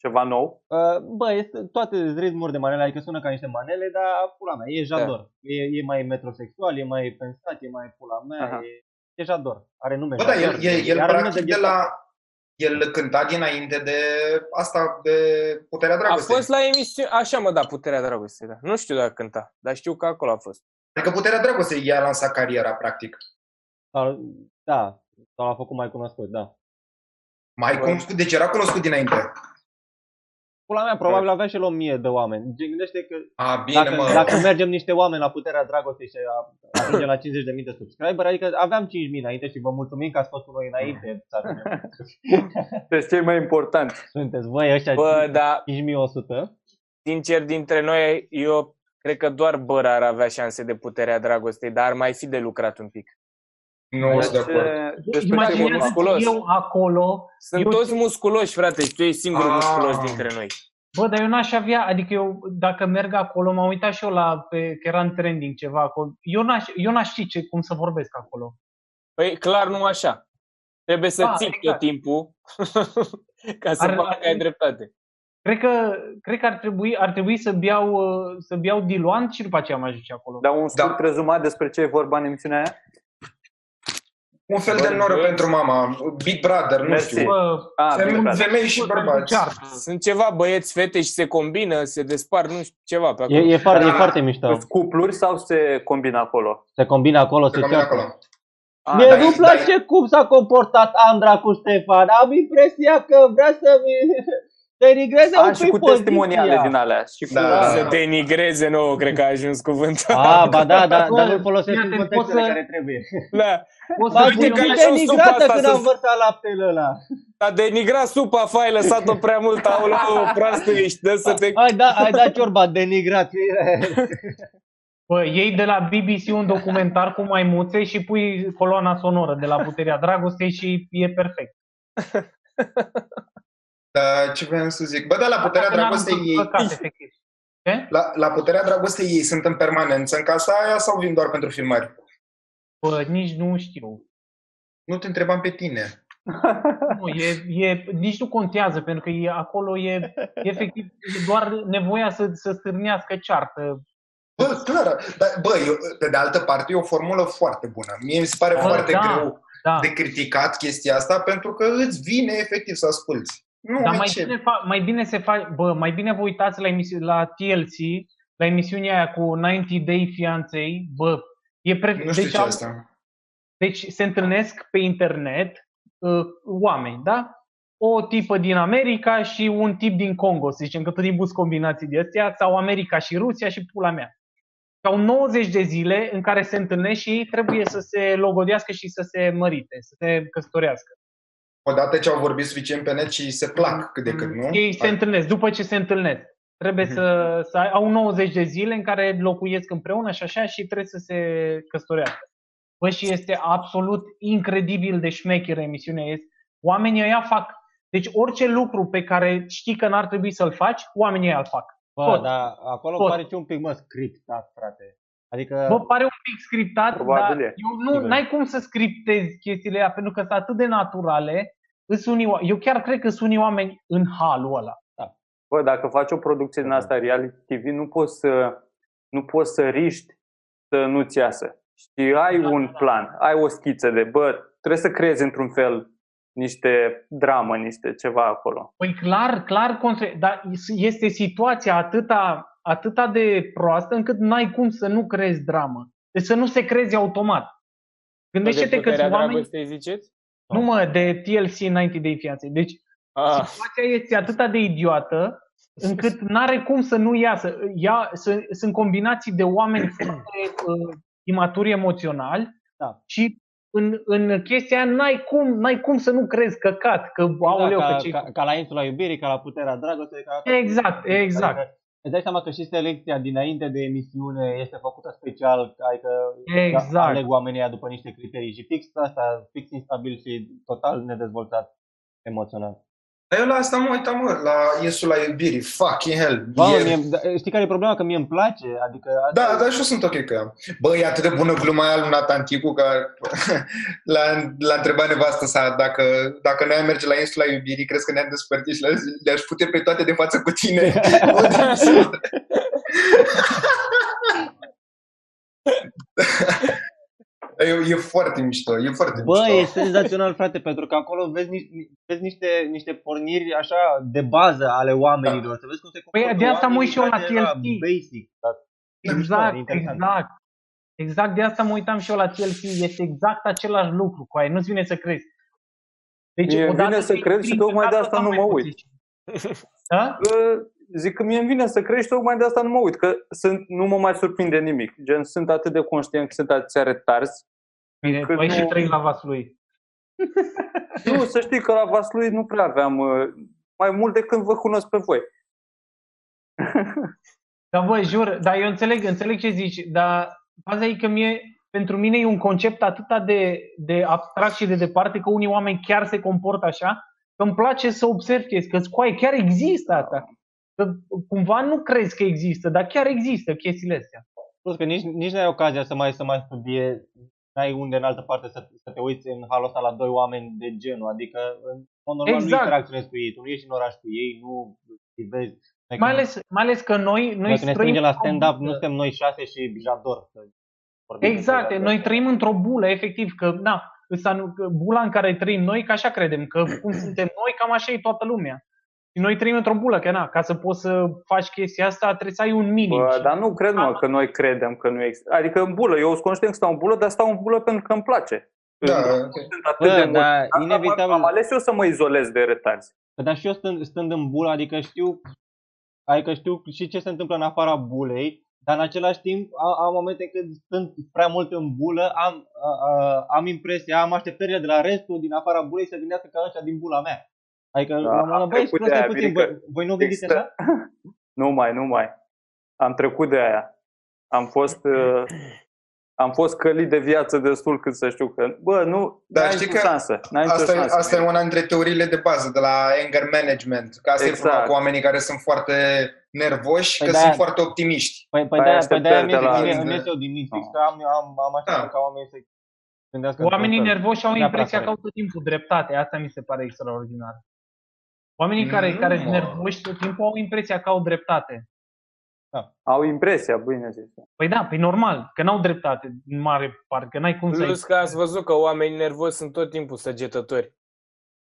ceva nou. Uh, Bă, este toate ritmuri de manele, adică sună ca niște manele, dar pula mea, e jador. E, e mai metrosexual, e mai pensat, e mai pula mea, Aha. e, e jador. Are nume Bă, da, el, jador. el, el Are nume practic de ghețar. la... El cânta dinainte de asta, de Puterea A Dragostei. fost la emisiune, așa mă, da, Puterea Dragostei, da. Nu știu dacă cânta, dar știu că acolo a fost. Adică Puterea Dragostei i-a lansat cariera, practic. Sau, da, sau l-a făcut mai cunoscut, da. Mai Bă. cunoscut, deci era cunoscut dinainte. Pula mea, probabil avea și el o mie de oameni. Gândește că A, bine, dacă, mă. dacă mergem niște oameni la puterea dragostei și a- ajungem la 50.000 de subscriber, adică aveam 5.000 înainte și vă mulțumim că ați fost cu noi înainte să ajungem. Deci cei mai important. Sunteți voi ăștia Bă, da, 5.100. sincer, dintre noi, eu cred că doar Băra ar avea șanse de Puterea Dragostei, dar ar mai fi de lucrat un pic. Nu sunt de acord. Ce- despre ce Imaginează- vorbim? musculos. eu acolo, Sunt Eu- toți musculoși, frate, și tu ești singurul Ah. musculos dintre noi. bă, dar eu n-aș avea, adică eu, dacă merg acolo, m-am uitat și eu la, pe, că era în trending ceva acolo, eu n-aș, eu n-aș ști ce, cum să vorbesc acolo. Păi, clar nu așa. Trebuie să Da, ții exact. tot timpul ca să Ar- facă ar- că ai dreptate. Cred că, cred că ar, trebui, ar trebui să beau, uh, să beau diluant și după aceea mă ajunge acolo. Dar un scurt Da. rezumat despre ce e vorba în emisiunea aia? Un fel de noră pentru mama. Big Brother, nu Mersi. știu. Bă, Ah, Feme- bine, frate. Femei și bărbați. ceartă. Sunt ceva băieți, fete și se combină, se despar, nu știu, ceva pe E, acolo. e, foarte, e Da. foarte mișto. Sunt cupluri sau se combină acolo? Se combină acolo, Se se combină ceartă. acolo. Ah, Mie dar nu-mi e- place cum s-a comportat Andra cu Ștefan. Am impresia că vrea să-mi, Denigreze A, un și pic cu testimoniale poziția. din alea. Și cu... Da, Da, da, să da. denigreze nouă, cred că a ajuns cuvântul. A, ba da, da, Bă, dar nu folosesc fii în atent, contextele poți să- care trebuie. Da. Poți să M-am uite pui că un- simțit așa o supă denigrată asta când să- am vărsat laptele ăla. A denigrat supa, fai, lăsat-o prea mult, aoleu, proastă ești, dă să te... Ai dat, ai dat ciorba denigrat. Bă, iei de la BBC un documentar cu maimuțe și pui coloana sonoră de la Puterea Dragostei și e perfect. Da, ce vreau să zic? Bă, da, la puterea N-am dragostei ei, căcat, efectiv. Ce? la, la puterea dragostei ei sunt în permanență în casa aia sau vin doar pentru filmări? Bă, nici nu știu. Nu te întrebam pe tine. Nu, e, e, nici nu contează, pentru că e, acolo e, e efectiv e doar nevoia să, să stârnească ceartă. Bă, clar, dar, bă, eu, pe de altă parte e o formulă foarte bună. Mie mi se pare Bă, foarte da, greu Da. de criticat chestia asta pentru că îți vine efectiv să asculți. Nu, Dar ai mai ce. bine, fa- mai bine se face, bă, mai bine vă uitați la, emisi- la TLC, la emisiunea aia cu 90 Day Fianței, bă, e pre- Nu știu deci, ce au- asta. deci se întâlnesc pe internet uh, oameni, da? O tipă din America și un tip din Congo, să zicem că tot timpul sunt combinații de astea, sau America și Rusia și pula mea. Au 90 de zile în care se întâlnesc și ei trebuie să se logodească și să se mărite, să se căsătorească. Odată ce au vorbit suficient pe net și se plac cât de cât, nu? Ei se întâlnesc, după ce se întâlnesc. Trebuie Mhm. să, să ai- au 90 de zile în care locuiesc împreună și așa și trebuie să se căsătorească. Bă, și este absolut incredibil de șmecheră emisiunea este. Oamenii ăia fac. Deci orice lucru pe care știi că n-ar trebui să-l faci, oamenii ăia îl fac. Bă, Tot. dar acolo Tot. pare și un pic, mă, scriptat, frate. Adică, Bă, pare un pic scriptat, Probabil dar e. eu nu, Sigur. n-ai cum să scriptezi chestiile astea, pentru că sunt atât de naturale. Îs unii, oa- eu chiar cred că sunt unii oameni în halul ăla. Bă, dacă faci o producție din asta reality TV, nu poți să, nu poți să riști să nu-ți iasă. Și ai Da, un da. plan, ai o schiță de, bă, trebuie să creezi într-un fel niște dramă, niște ceva acolo. Păi clar, clar, contra- dar este situația atâta, atâta de proastă încât n-ai cum să nu crezi dramă. Deci să nu se crezi automat. Gândește-te de că puterea oameni... dragostei, ziceți? Nu mă, de TLC 90 Day Fiancé. Deci Ah, situația este atât de idiotă încât n-are cum să nu iasă. Ia, sunt, sunt combinații de oameni foarte uh, imaturi emoțional Da. și în, în chestia aia n-ai cum, n-ai cum să nu crezi căcat, că aoleu, da, că ca, ce... ca, ca, la insula iubirii, ca la puterea dragostei. Ca Exact, exact. Adică, îți dai seama că și selecția dinainte de emisiune este făcută special, adică Exact. aleg oamenii ăia după niște criterii și fix asta, fix instabil și total nedezvoltat emoțional. Dar eu la asta mă uitam, mă, la insula iubirii. Fucking hell. Bă, E- mie, da, știi care e problema? Că mie îmi place, adică... Da, dar și eu sunt ok cu ea. Bă, e atât de bună gluma aia lui Nathan Ticu că l-a, l-a întrebat nevastă sa dacă, dacă noi am merge la insula iubirii, crezi că ne-am despărțit și le-aș, le-aș pute pe toate de față cu tine. Bă, da, sunt- e, e foarte mișto, e foarte Bă, mișto. e senzațional, frate, pentru că acolo vezi, ni- vezi niște, niște porniri așa de bază ale oamenilor. Să vezi cum se Păi, comportă de asta mă uit oamenii, și eu la frate, era TLC. Basic. dar e mișto, Exact, e interesant. exact. Exact de asta mă uitam și eu la TLC. Este exact același lucru cu aia. Nu-ți vine să crezi. Deci, Mie îmi odată vine să ce cred intri și în tocmai de casă, asta ta nu mai mă poți uit. zice. Da? Bă, zic că mie îmi vine să crești, tocmai de asta nu mă uit, că sunt, nu mă mai surprinde nimic. Gen, sunt atât de conștient că sunt atâția retarzi. Bine, Cât tu ai și nu- trăit la vasul lui. Nu, să știi că la Vaslui nu prea aveam uh, mai mult de când vă cunosc pe voi. Dar bă, jur, dar eu înțeleg, înțeleg ce zici, dar faza e că mie, pentru mine e un concept atât de, de abstract și de departe că unii oameni chiar se comportă așa, că îmi place să observ chestii, că scoai, chiar există asta. Că cumva nu crezi că există, dar chiar există chestiile astea. Plus că nici, nici nu ai ocazia să mai, să mai studiezi, n-ai unde în altă parte să, să te uiți în halul ăsta la doi oameni de genul. Adică, în mod normal, nu Exact. interacționezi cu ei, tu nu ești în oraș cu ei, nu îi vezi. Noi Mai când- ales, mai ales că noi, noi, noi când ne trăim strângem la într-o stand-up, bulă. nu suntem noi șase și Jador. să vorbim Exact, despre noi asta. trăim într-o bulă, efectiv, că na, ăsta nu- că bula în care trăim noi, că așa credem, că cum suntem noi, cam așa e toată lumea. Și noi trăim într-o bulă, că na, ca să poți să faci chestia asta, trebuie să ai un minim. Bă, Și- dar nu cred, mă, că noi credem că nu există. Adică în bulă, eu sunt conștient că stau în bulă, dar stau în bulă pentru că îmi place. Da, Nu ok. sunt atât Bă, de mult. dar Am- inevitabil- Am ales eu să mă izolez de retarzi. Dar și eu stând, stând în bulă, adică știu, adică știu și ce se întâmplă în afara bulei, dar în același timp am, am momente când stând prea mult în bulă, am, a, a, am impresia, am așteptările de la restul din afara bulei să gândească ca ăștia din bula mea. Adică, Da, la un moment am dat, băi, trecut de stai aia, puțin, Mirica. voi, voi nu gândiți Există- așa? Nu mai, nu mai. Am trecut de aia. Am fost, uh, am fost călit de viață destul cât să știu că, bă, nu, Dar n-ai știi nicio că șansă. N-ai nicio Asta e, șansă. asta e una dintre teoriile de bază de la anger management. Că asta Exact. e problema cu oamenii care sunt foarte nervoși, Păi că de-aia- sunt foarte optimiști. Păi, păi Ai de-aia, păi de-aia așteptări de mi-e- la- mi-e- mi-e eu din minți, fix No. că am, am, am așteptat Da. ca oamenii să gândească Oamenii într-un fel. nervoși au Neapărat impresia că corect. au tot timpul dreptate. Asta mi se pare extraordinar. Oamenii care, Nu, care sunt mă. nervoși tot timpul au impresia că au dreptate. Au impresia, bine zis. Păi da, păi normal, că n-au dreptate în mare parte, că n-ai cum să ai. Plus că ați văzut că oamenii nervoși sunt tot timpul săgetători.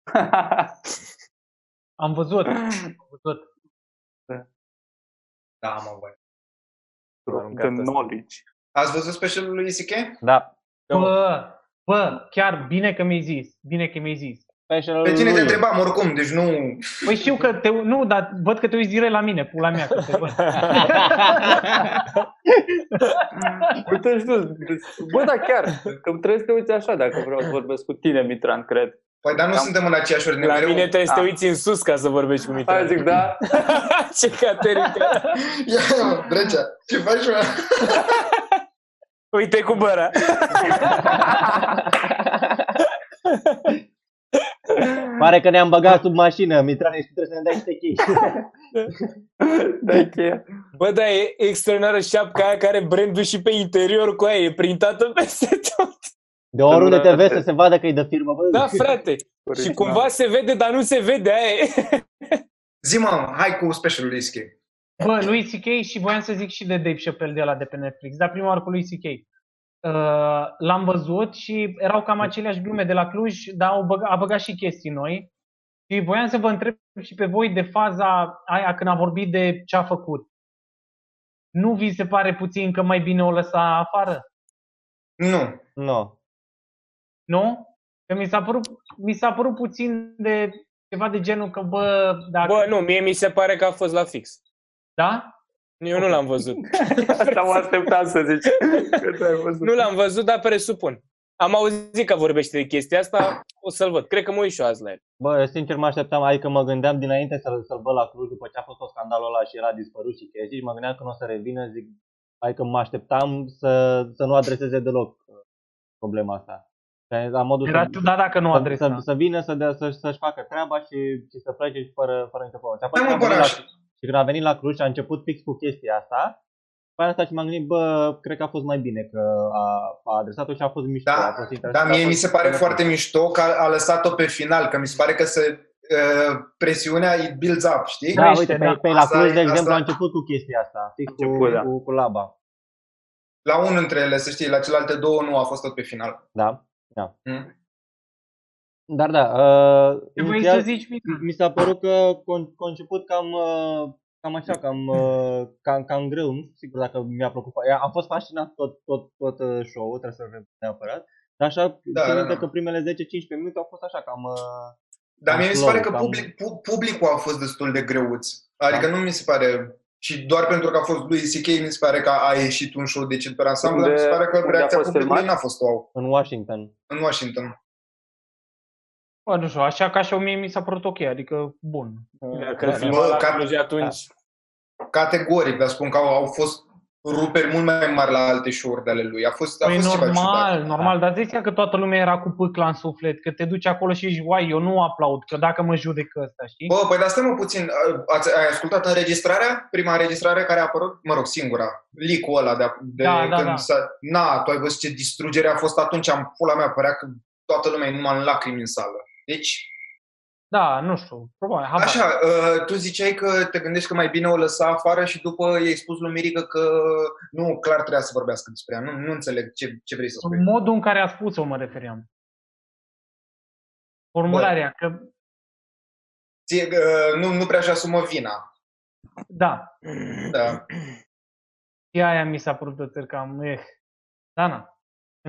Am văzut, am văzut. Da, mă, voi. The knowledge. Ați văzut specialul lui ICK? Da. Bă, bă, chiar bine că mi-ai zis, bine că mi-ai zis. Specialul Pe tine te lui. întrebam oricum, deci nu... Păi știu că te, nu, dar văd că te uiți direct la mine, pula mea, că te văd. Uite și tu, deci, bă, da chiar, că trebuie să te uiți așa dacă vreau să vorbesc cu tine, Mitran, cred. Păi, dar nu Am- suntem în aceeași ordine. La mereu. mine trebuie să te Ah. uiți în sus ca să vorbești cu Mitran. Hai zic, da, Ce caterincă! Ia, mă, Brecea, ce faci, mă? Uite cu băra! Pare că ne-am băgat sub mașină, Mitrane, și trebuie să ne dai niște chei. da, cheia. Bă, da, e extraordinară șapca aia care are brandul și pe interior cu aia, e printată peste tot. De oriunde te Să nu- vezi să se vadă că e de firmă, bă. Da, frate. Și cumva se vede, dar nu se vede aia. e. Zi, mă, hai cu specialul lui ICK. Bă, lui C.K. și voiam să zic și de Dave Chappelle de la de pe Netflix, dar prima oară cu lui C.K. Uh, l-am văzut și erau cam aceleași glume de la Cluj, dar au băga, a băgat și chestii noi. Și voiam să vă întreb și pe voi de faza aia când a vorbit de ce a făcut. Nu vi se pare puțin că mai bine o lăsa afară? Nu. Nu. Nu? Că mi s-a părut, mi s-a părut puțin de ceva de genul că, bă, dacă... Bă, nu, mie mi se pare că a fost la fix. Da? Eu nu l-am văzut. Asta mă așteptam să zici. Că te-ai văzut. Nu l-am văzut, dar presupun. Am auzit că vorbește de chestia asta, o să-l văd. Cred că mă uit și eu azi la el. Bă, sincer mă așteptam, adică mă gândeam dinainte să-l, să-l văd la Cluj după ce a fost tot scandalul ăla și era dispărut și chestii și mă gândeam că nu o să revină, zic, adică mă așteptam să, să nu adreseze deloc uh, problema asta. Că La modul Era să, ciudat dacă nu să, adresa. să, să, vină să dea, să, să-și facă treaba și, și să plece și fără, fără nicio problemă. Și apoi Da, când mă, a venit la, Băraș. și când a venit la Cluj și a început fix cu chestia asta, pe asta și m-am gândit, bă, cred că a fost mai bine că a, a adresat-o și a fost mișto. Da, a fost interesant, Dar a mie fost mi se pare interesant. foarte mișto că a, a lăsat-o pe final, că mi se pare că se, uh, presiunea it builds up, știi? Da, Crește, uite, pe, da. pe la Asta Cluj, e- de exemplu, asta- a început cu chestia asta, fix cu, Început, da. cu, cu Laba. La unul dintre ele, să știi, la celelalte două nu a fost tot pe final. Da, da. Hmm? Dar da, uh, Ce vrei inițial, să zici, Mitran? mi s-a părut că con- conceput cam, uh, cam așa, cam, uh, cam, cam greu, nu știu sigur dacă mi-a plăcut. fa- Am fost fascinat tot, tot, tot uh, show-ul, trebuie să-l vedem neapărat. Dar așa, Da, țin da, minte da. că primele 10-15 minute au fost așa, cam... Uh, Dar Cam mie mi se slow, pare că cam- public, pu- publicul a fost destul de greuț. Adică Da. nu mi se pare... Și doar pentru că a fost lui C.K. mi se pare că a ieșit un show decent pe ansamblu, dar mi se Unde- pare că unde a reacția fost publicului filmat? n-a fost wow. în Washington. În Washington. Bă, nu știu, așa ca și mie mi s-a părut ok, adică bun. Dacă Da, îl da. filma la Ca- Cluj atunci... Categoric, dar spun că au, au fost ruperi mult mai mari la alte show-uri de ale lui. A fost, a Păi fost ceva normal, ciudat. normal, dar zici că toată lumea era cu pâcla în suflet, că te duci acolo și ești, uai, eu nu aplaud, că dacă mă judecă ăsta, știi? Bă, păi dar stai mă puțin, ați, ai ascultat înregistrarea? Prima înregistrare care a apărut? Mă rog, singura. Leak-ul ăla de, de Da, da, când da. s-a... Na, tu ai văzut ce distrugere a fost atunci, am pula mea, părea că toată lumea e numai în lacrimi în sală. Deci, Da, nu știu, probabil, habar. așa, uh, tu ziceai că te gândești că mai bine o lăsa afară și după i-ai spus lui Mirica că nu, clar trebuia să vorbească despre ea. Nu, nu înțeleg ce, ce vrei să spui. În modul în care a spus-o mă refeream. Formularea, că Ție, uh, nu, nu prea și asumă vina. da, Da. și aia mi s-a părut o țăr cam, eh. Da, na.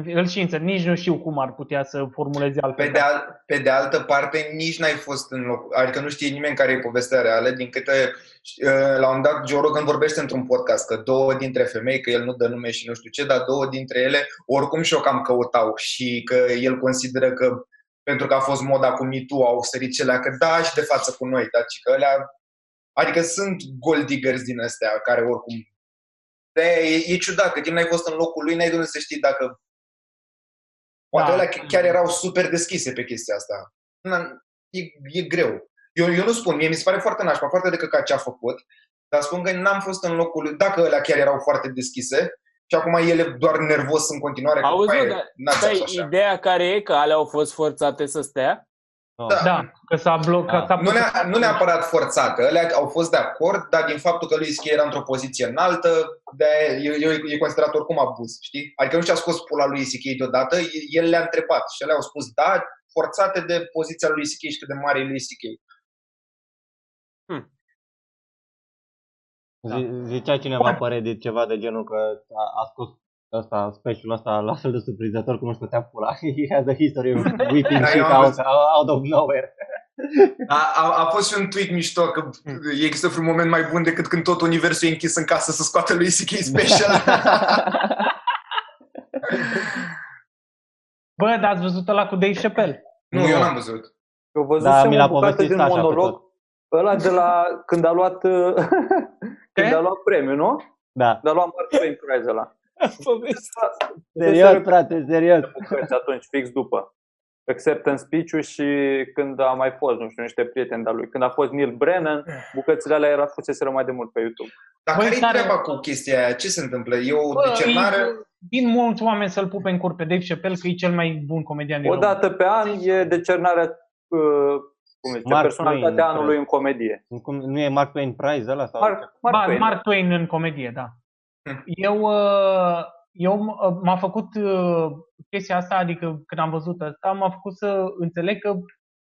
Îl și înțeleg, nici nu știu cum ar putea să formuleze altfel. Pe de, al, pe de altă parte, nici n-ai fost în loc, adică nu știe nimeni care e povestea reală, din câte uh, la un dat Joe Rogan vorbește într-un podcast că două dintre femei, că el nu dă nume și nu știu ce, dar două dintre ele oricum și-o cam căutau și că el consideră că pentru că a fost moda cu mitu au sărit celea că da și de față cu noi, dar și că alea, adică sunt gold diggers din astea care oricum de e, e ciudat, că timp n-ai fost în locul lui, n-ai de unde să știi dacă Poate da. chiar erau super deschise pe chestia asta. E, e greu. Eu, eu nu spun, mie mi se pare foarte nașpa, foarte de căcat ce a făcut, dar spun că n-am fost în locul lui, dacă alea chiar erau foarte deschise, și acum ele doar nervos în continuare. Auzi, dar stai, ideea care e că alea au fost forțate să stea? Da. da, că s-a blocat. Da. Nu, ne- nu neapărat forțată, ele au fost de acord, dar din faptul că lui Schi era într-o poziție înaltă, de e, e considerat oricum abuz, știi? Adică nu și-a scos pula lui C.K. deodată, el le-a întrebat și ele au spus da, forțate de poziția lui C.K. și de mare lui C.K. Hmm. Zicea cineva pare de ceva de genul că a, a scos ăsta, specialul ăsta la fel de surprinzător cum își scotea pula. He has a history of whipping shit out, out of nowhere. A, a, a fost și un tweet mișto că există un moment mai bun decât când tot universul e închis în casă să scoată lui C.K. Special. Bă, dar ați văzut ăla cu Dave Chappelle? Nu, eu n-am văzut. Eu văzut da, mi l-a povestit din monolog. Ăla de la când a luat când a luat premiu, nu? Da. Dar a luat Mark Twain Prize ăla. serios, frate, serios. Atunci, fix după acceptance speech-ul și când a mai fost, nu știu, niște prieteni de lui. Când a fost Neil Brennan, bucățile alea era fuseseră mai de mult pe YouTube. Dar care e treaba cu chestia aia? Ce se întâmplă? E o Bă, decernare? Din mulți oameni să-l pupe în cur pe Dave Chappelle că e cel mai bun comedian din O dată pe an e decernarea uh, cum zice, Mark personalitatea Twain, anului în comedie. Cum, nu e Mark Twain Prize ăla? Sau Mark, Mark, ba, Twain, Mark Twain în comedie, da. Hm. Eu uh, eu uh, m-a făcut uh, chestia asta, adică când am văzut asta, m-a făcut să înțeleg că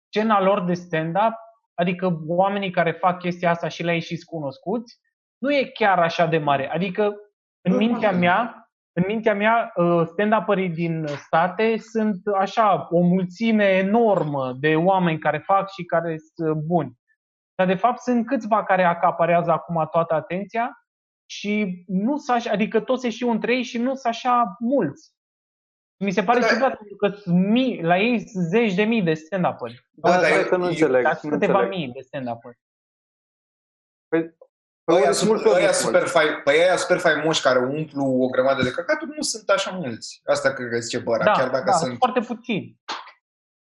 scena lor de stand-up, adică oamenii care fac chestia asta și le-ai și cunoscuți, nu e chiar așa de mare. Adică în mintea mea, în mintea mea, uh, stand-up-ării din state sunt așa o mulțime enormă de oameni care fac și care sunt buni. Dar de fapt sunt câțiva care acaparează acum toată atenția și nu s așa, adică toți se știu între ei și nu sunt așa mulți. Mi se pare da. ciudat pentru că mii, la ei sunt zeci de mii de stand-up-uri. Da, dar eu, că nu înțeleg. Dar câteva mii de stand-up-uri. Păi, Păi super, super, fai, păi aia super faimoși care umplu o grămadă de căcaturi nu sunt așa mulți. Asta cred că zice Băra, da, chiar dacă da, sunt... foarte puțini.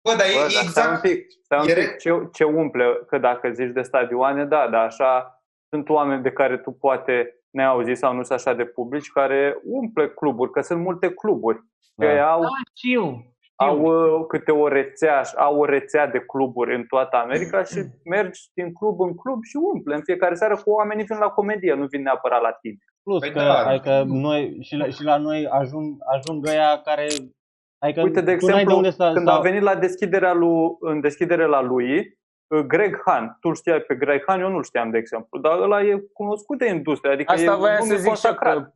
Bă, dar Bă, e exact... Stai un pic, stai un pic ce, ce umple, că dacă zici de stadioane, da, dar așa sunt oameni de care tu poate ne auzit sau nu sunt așa de publici, care umple cluburi, că sunt multe cluburi. Da. Că au, da, știu. au uh, câte o rețea, au o rețea de cluburi în toată America și mergi din club în club și umple în fiecare seară cu oamenii vin la comedie, nu vin neapărat la tine. Plus păi că, da, adică noi, și, la, și la noi ajung, ajung ăia care Adică Uite, de exemplu, de unde când a venit la deschiderea lui, în deschidere la lui, Uh, Greg Han. Tu știai pe Greg Han, eu nu știam, de exemplu, dar ăla e cunoscut de industrie. Adică Asta e voiam să zic și că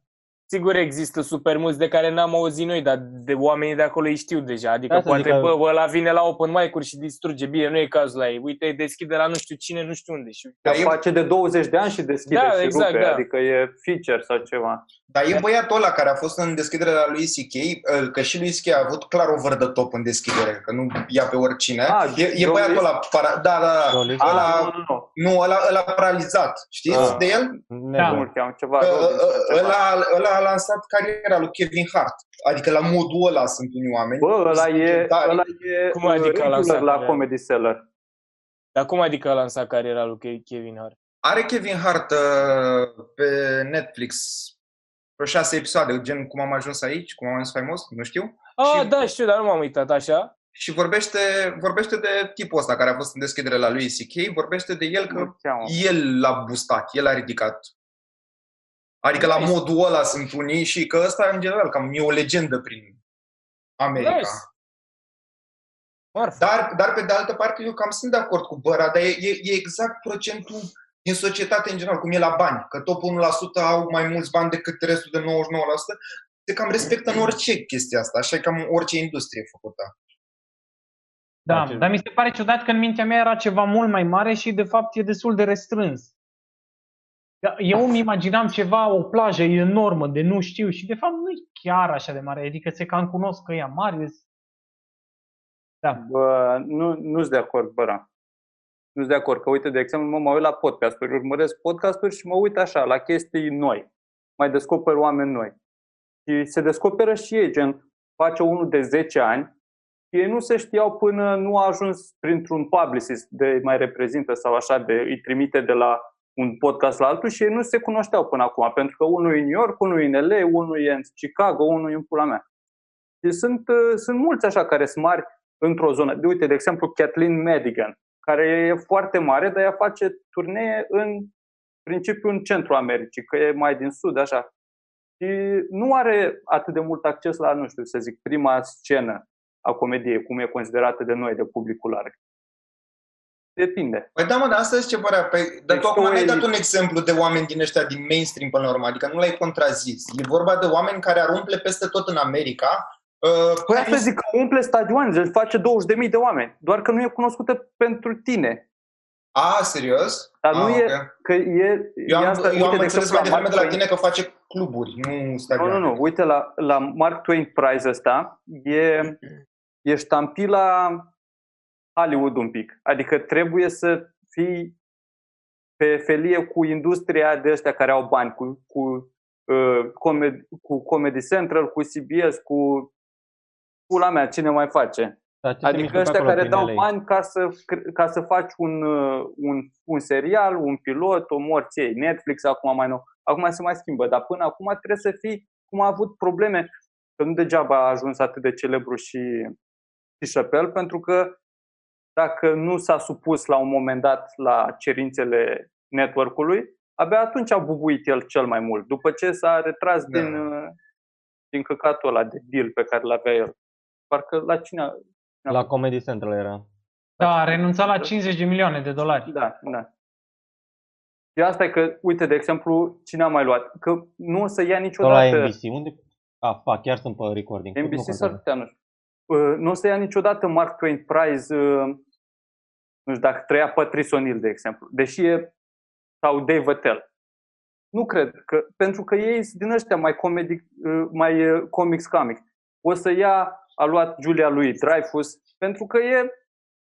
sigur există super mulți de care n-am auzit noi, dar de oamenii de acolo îi știu deja. Adică Asta poate, adică... bă, bă, ăla vine la open mic-uri și distruge. Bine, nu e cazul la ei. Uite, deschide la nu știu cine, nu știu unde. Și... Dar face de 20 de ani și deschide da, și exact, rupe, da. adică e feature sau ceva. Dar e băiatul ăla care a fost în deschidere la lui C.K., că și lui C.K. a avut clar over the top în deschidere, că nu ia pe oricine. Ah, e, e băiatul ăla, para, da, da, da, ăla, ah, nu, nu, nu. nu ăla, ăla paralizat, știți ah. de el? Da, nu știam ceva. Ăla, ăla a lansat cariera lui Kevin Hart, adică la modul ăla sunt unii oameni. Bă, ăla e, ăla e cum adică a lansat la Comedy Seller. Dar cum adică a lansat cariera lui Kevin Hart? Are Kevin Hart uh, pe Netflix vreo șase episoade, gen cum am ajuns aici, cum am ajuns faimos, nu știu. Ah, și, da, știu, dar nu m-am uitat așa. Și vorbește, vorbește de tipul ăsta care a fost în deschidere la lui C.K., vorbește de el că el l-a bustat, el a ridicat. Adică nice. la modul ăla sunt unii și că ăsta, în general, cam e o legendă prin America. Nice. Dar, dar, pe de altă parte, eu cam sunt de acord cu Băra, dar e, e, e exact procentul din societate în general, cum e la bani, că top 1% au mai mulți bani decât restul de 99%, se cam respectă în orice chestie asta, așa e cam orice industrie făcută. Da, Face- dar mi se pare ciudat că în mintea mea era ceva mult mai mare și de fapt e destul de restrâns. Da, Eu îmi imaginam ceva, o plajă enormă de nu știu și de fapt nu e chiar așa de mare, adică se cam cunosc că ea mare. Da. Bă, nu, nu sunt de acord, băra. Nu sunt de acord, că uite, de exemplu, mă, mă uit la podcasturi, urmăresc podcasturi și mă uit așa, la chestii noi. Mai descoper oameni noi. Și se descoperă și ei, gen, face unul de 10 ani și ei nu se știau până nu a ajuns printr-un publicist de mai reprezintă sau așa, de îi trimite de la un podcast la altul și ei nu se cunoșteau până acum, pentru că unul e în New York, unul e în LA, unul e în Chicago, unul e în pula mea. Și sunt, uh, sunt mulți așa care sunt mari într-o zonă. De uite, de exemplu, Kathleen Madigan, care e foarte mare, dar ea face turnee în principiu în centrul Americii, că e mai din sud, așa. Și nu are atât de mult acces la, nu știu, să zic, prima scenă a comediei, cum e considerată de noi, de publicul larg. Depinde. Păi da, mă, dar asta e ce părea. Păi, dar Deci tu acum tu ai ai- dat un exemplu de oameni din ăștia din mainstream până la urmă, adică nu l-ai contrazis. E vorba de oameni care ar umple peste tot în America. Uh, Păi asta zic că umple stadioane, îl face 20.000 de oameni, doar că nu e cunoscută pentru tine. A, serios? Dar Ah, nu e, ok. că e, Eu e am, asta, eu uite, am de înțeles exemplu, mai la devreme Mark de la Twain- tine că face cluburi, nu Nu, stadioane. nu, nu. Uite, la, la Mark Twain Prize ăsta e, e ștampi la Hollywood un pic. Adică trebuie să fii pe felie cu industria de ăștia care au bani, cu, cu, uh, comedy, cu Comedy Central, cu CBS, cu pula mea, cine mai face. Dar ce se Adică mișcă pe ăștia acolo care prin dau LA? bani ca să, cre- ca să faci un, uh, un, un serial, un pilot, o morți ei. Netflix acum mai nou. Acum se mai schimbă, dar până acum trebuie să fii cum a avut probleme. Că nu degeaba a ajuns atât de celebru și, și Chappelle, pentru că dacă nu s-a supus la un moment dat la cerințele network-ului, abia atunci a bubuit el cel mai mult, după ce s-a retras Da. din, uh, din căcatul ăla de deal pe care l-avea el. Parcă la cine a- La Comedy Central era. Da, a renunțat la 50 de milioane de dolari. Da, da. Și asta e că, uite, de exemplu, cine a mai luat? Că nu o să ia Sau la niciodată... NBC. Unde? Ah, fac, chiar sunt pe recording. Nu NBC s-ar contează. putea, nu știu. Uh, Nu o să ia niciodată Mark Twain Prize, uh, nu știu, dacă trăia Patrice O'Neill, de exemplu. Deși e, sau Dave Attell. Nu cred, că, pentru că ei sunt din ăștia mai, comedy, uh, mai uh, comics comics. O să ia, a luat Julia lui Dreyfus, pentru că e,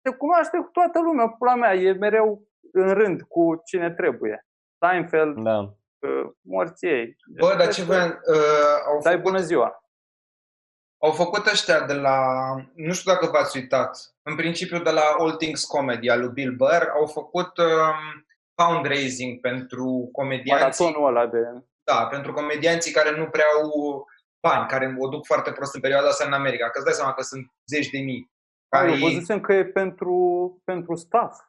se cunoaște cu toată lumea, pula mea, e mereu în rând cu cine trebuie. Seinfeld, Da. uh, morții ei. Bă, dar ce voiam, uh, au, Dai făcut, bună ziua. Au făcut ăștia de la, nu știu dacă v-ați uitat, în principiu de la All Things Comedy al lui Bill Burr, au făcut um, fundraising pentru comedianții, Maratonul ăla de... da, pentru comedianții care nu prea au bani, care o duc foarte prost în perioada asta în America, că îți dai seama că sunt zeci de mii. Care... Care Eu văzusem că e pentru, pentru staff.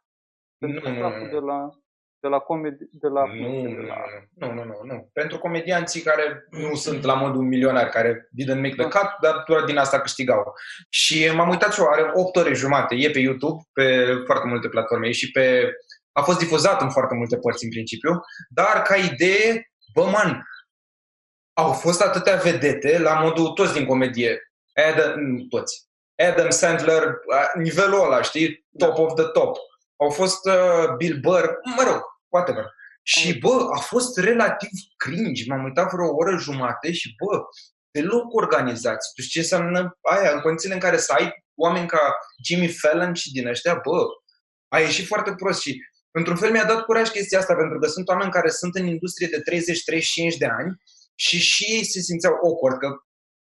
Pentru Nu, nu, stafful nu. de la, de la comedy, de la, Nu, de la... nu, nu, nu, nu. Pentru comedianții care nu sunt la modul milionar, care didn't make the cut, dar doar din asta câștigau. Și m-am uitat și eu, are 8 ore jumate, e pe YouTube, pe foarte multe platforme, e și pe... A fost difuzat în foarte multe părți în principiu, dar ca idee, bă, man, au fost atâtea vedete la modul toți din comedie. Adam, nu toți. Adam Sandler, a, nivelul ăla, știi? Top of the top. Au fost uh, Bill Burr, mă rog, whatever. Și, bă, a fost relativ cringe. M-am uitat vreo oră jumate și, bă, deloc organizați. Tu știi ce înseamnă aia, în condițiile în care să ai oameni ca Jimmy Fallon și din ăștia, bă, a ieșit foarte prost și într-un fel mi-a dat curaj chestia asta, pentru că sunt oameni care sunt în industrie de 30-35 de ani și și ei se simțeau awkward, că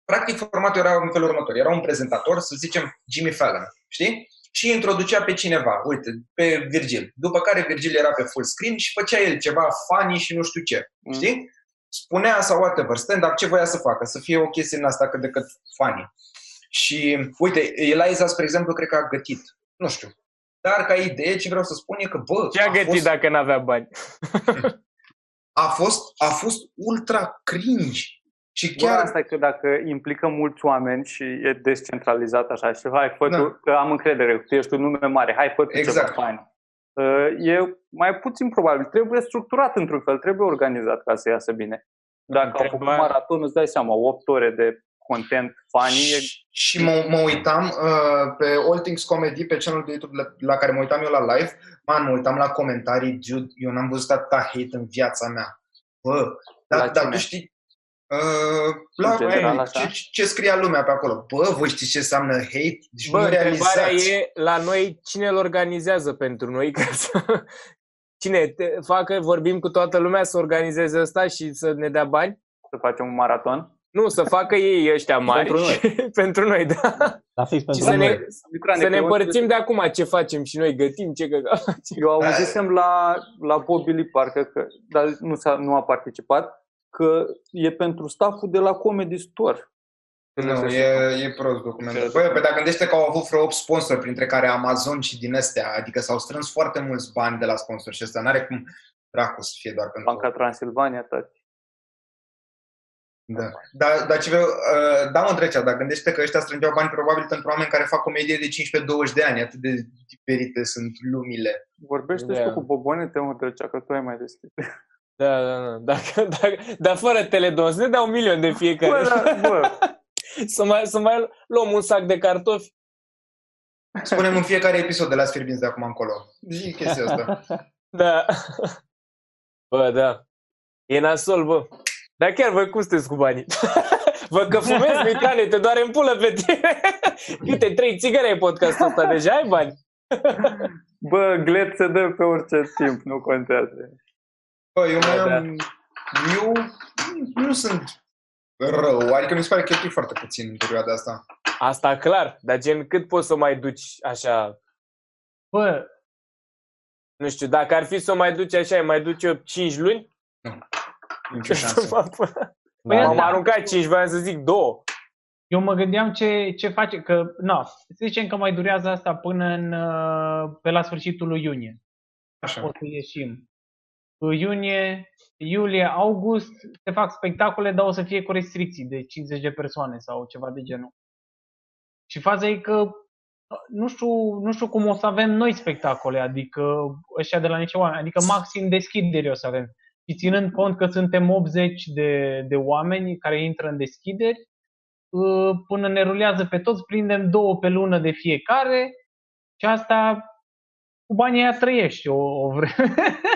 practic formatul era în felul următor. Era un prezentator, să zicem Jimmy Fallon, știi? Și introducea pe cineva, uite, pe Virgil. După care Virgil era pe full screen și făcea el ceva funny și nu știu ce, Mm. știi? Spunea sau whatever, stand-up, ce voia să facă, să fie o chestie în asta cât de cât funny. Și, uite, Eliza, spre exemplu, cred că a gătit. Nu știu. Dar, ca idee, ce vreau să spun e că, bă, Ce a gătit fost, dacă n-avea bani? a, fost, a fost ultra cringe. Și Chiar chiar asta e că dacă implică mulți oameni și e descentralizat așa și hai, fă Da. tu, că am încredere, tu ești un nume mare, hai, fă tu Exact. ceva fain. Uh, E mai puțin probabil. Trebuie structurat într-un fel, trebuie organizat ca să iasă bine. Dacă au făcut Întrebare. maraton, îți dai seama, 8 ore de content funny, e Și, și mă, mă uitam uh, pe All Things Comedy, pe channelul de YouTube la, la care mă uitam eu la live, man, mă uitam la comentarii, dude, eu n-am văzut atâta hate în viața mea. Bă, La dar, dar cine? tu știi, uh, la În general, bă, așa? ce, ce scria lumea pe acolo? Bă, voi știți ce înseamnă hate? Deci Bă, nu întrebarea realizați. e la noi cine îl organizează pentru noi ca să... Cine te facă, vorbim cu toată lumea să organizeze asta și să ne dea bani? să facem un maraton. Nu, să facă ei ăștia mari Pentru noi. pentru noi, da. Dar fix Și pentru să ne, noi. Micrane, să că ne eu- împărțim de acum ce facem și noi gătim, ce că... Eu auzisem la, la Bobby Lee, parcă, că, dar nu, s-a, nu a participat, că e pentru stafful de la Comedy Store. Nu, e, e prost documentul. Băi, pe dacă gândește că au avut vreo 8 sponsori, printre care Amazon și din astea, adică s-au strâns foarte mulți bani de la sponsori și ăsta n-are cum dracu să fie doar pentru... Banca Transilvania, tati. Da. Dar, dar ce vreau, uh, da, mă întrecea, dar gândește că ăștia strângeau bani probabil pentru oameni care fac comedie de 15-20 de ani, atât de diferite sunt lumile. Vorbește Da. și tu cu Bobonete, mă, trecea, că tu ai mai deschis. Da, da, da. Dacă, dacă, dar fără teledon, să ne dea un milion de fiecare. Bă, da, bă, Să mai, să mai luăm un sac de cartofi. Spunem în fiecare episod de la Sfirbinți de acum încolo. Zi chestia asta. Da. Bă, da. E nasol, bă. Dar chiar voi cum sunteți cu banii? Vă că fumezi, Micane, te doare în pulă pe tine. Câte trei țigări ai podcastul ăsta, deja ai bani. bă, glet se dă pe orice timp, nu contează. Bă, eu mai Da, am... Eu nu sunt rău, adică mi se pare că cheltui foarte puțin în perioada asta. Asta clar, dar gen cât poți să o mai duci așa, Bă, nu știu, dacă ar fi să o mai duci așa, îi mai duci eu 5 luni? Nicio șansă. Păi Da, M-am da. aruncat 5, voiam să zic 2. eu mă gândeam ce, ce face, că, na, să zicem că mai durează asta până în, uh, pe la sfârșitul lui iunie. O Așa. să ieșim. În iunie, iulie, august se fac spectacole, dar o să fie cu restricții de 50 de persoane sau ceva de genul. Și faza e că nu știu, nu știu cum o să avem noi spectacole, adică ăștia de la niște oameni, adică maxim deschideri o să avem. Și ținând cont că suntem 80 de, de oameni care intră în deschideri, ă, până ne rulează pe toți, prindem două pe lună de fiecare și asta cu banii aia trăiești o, o vreme.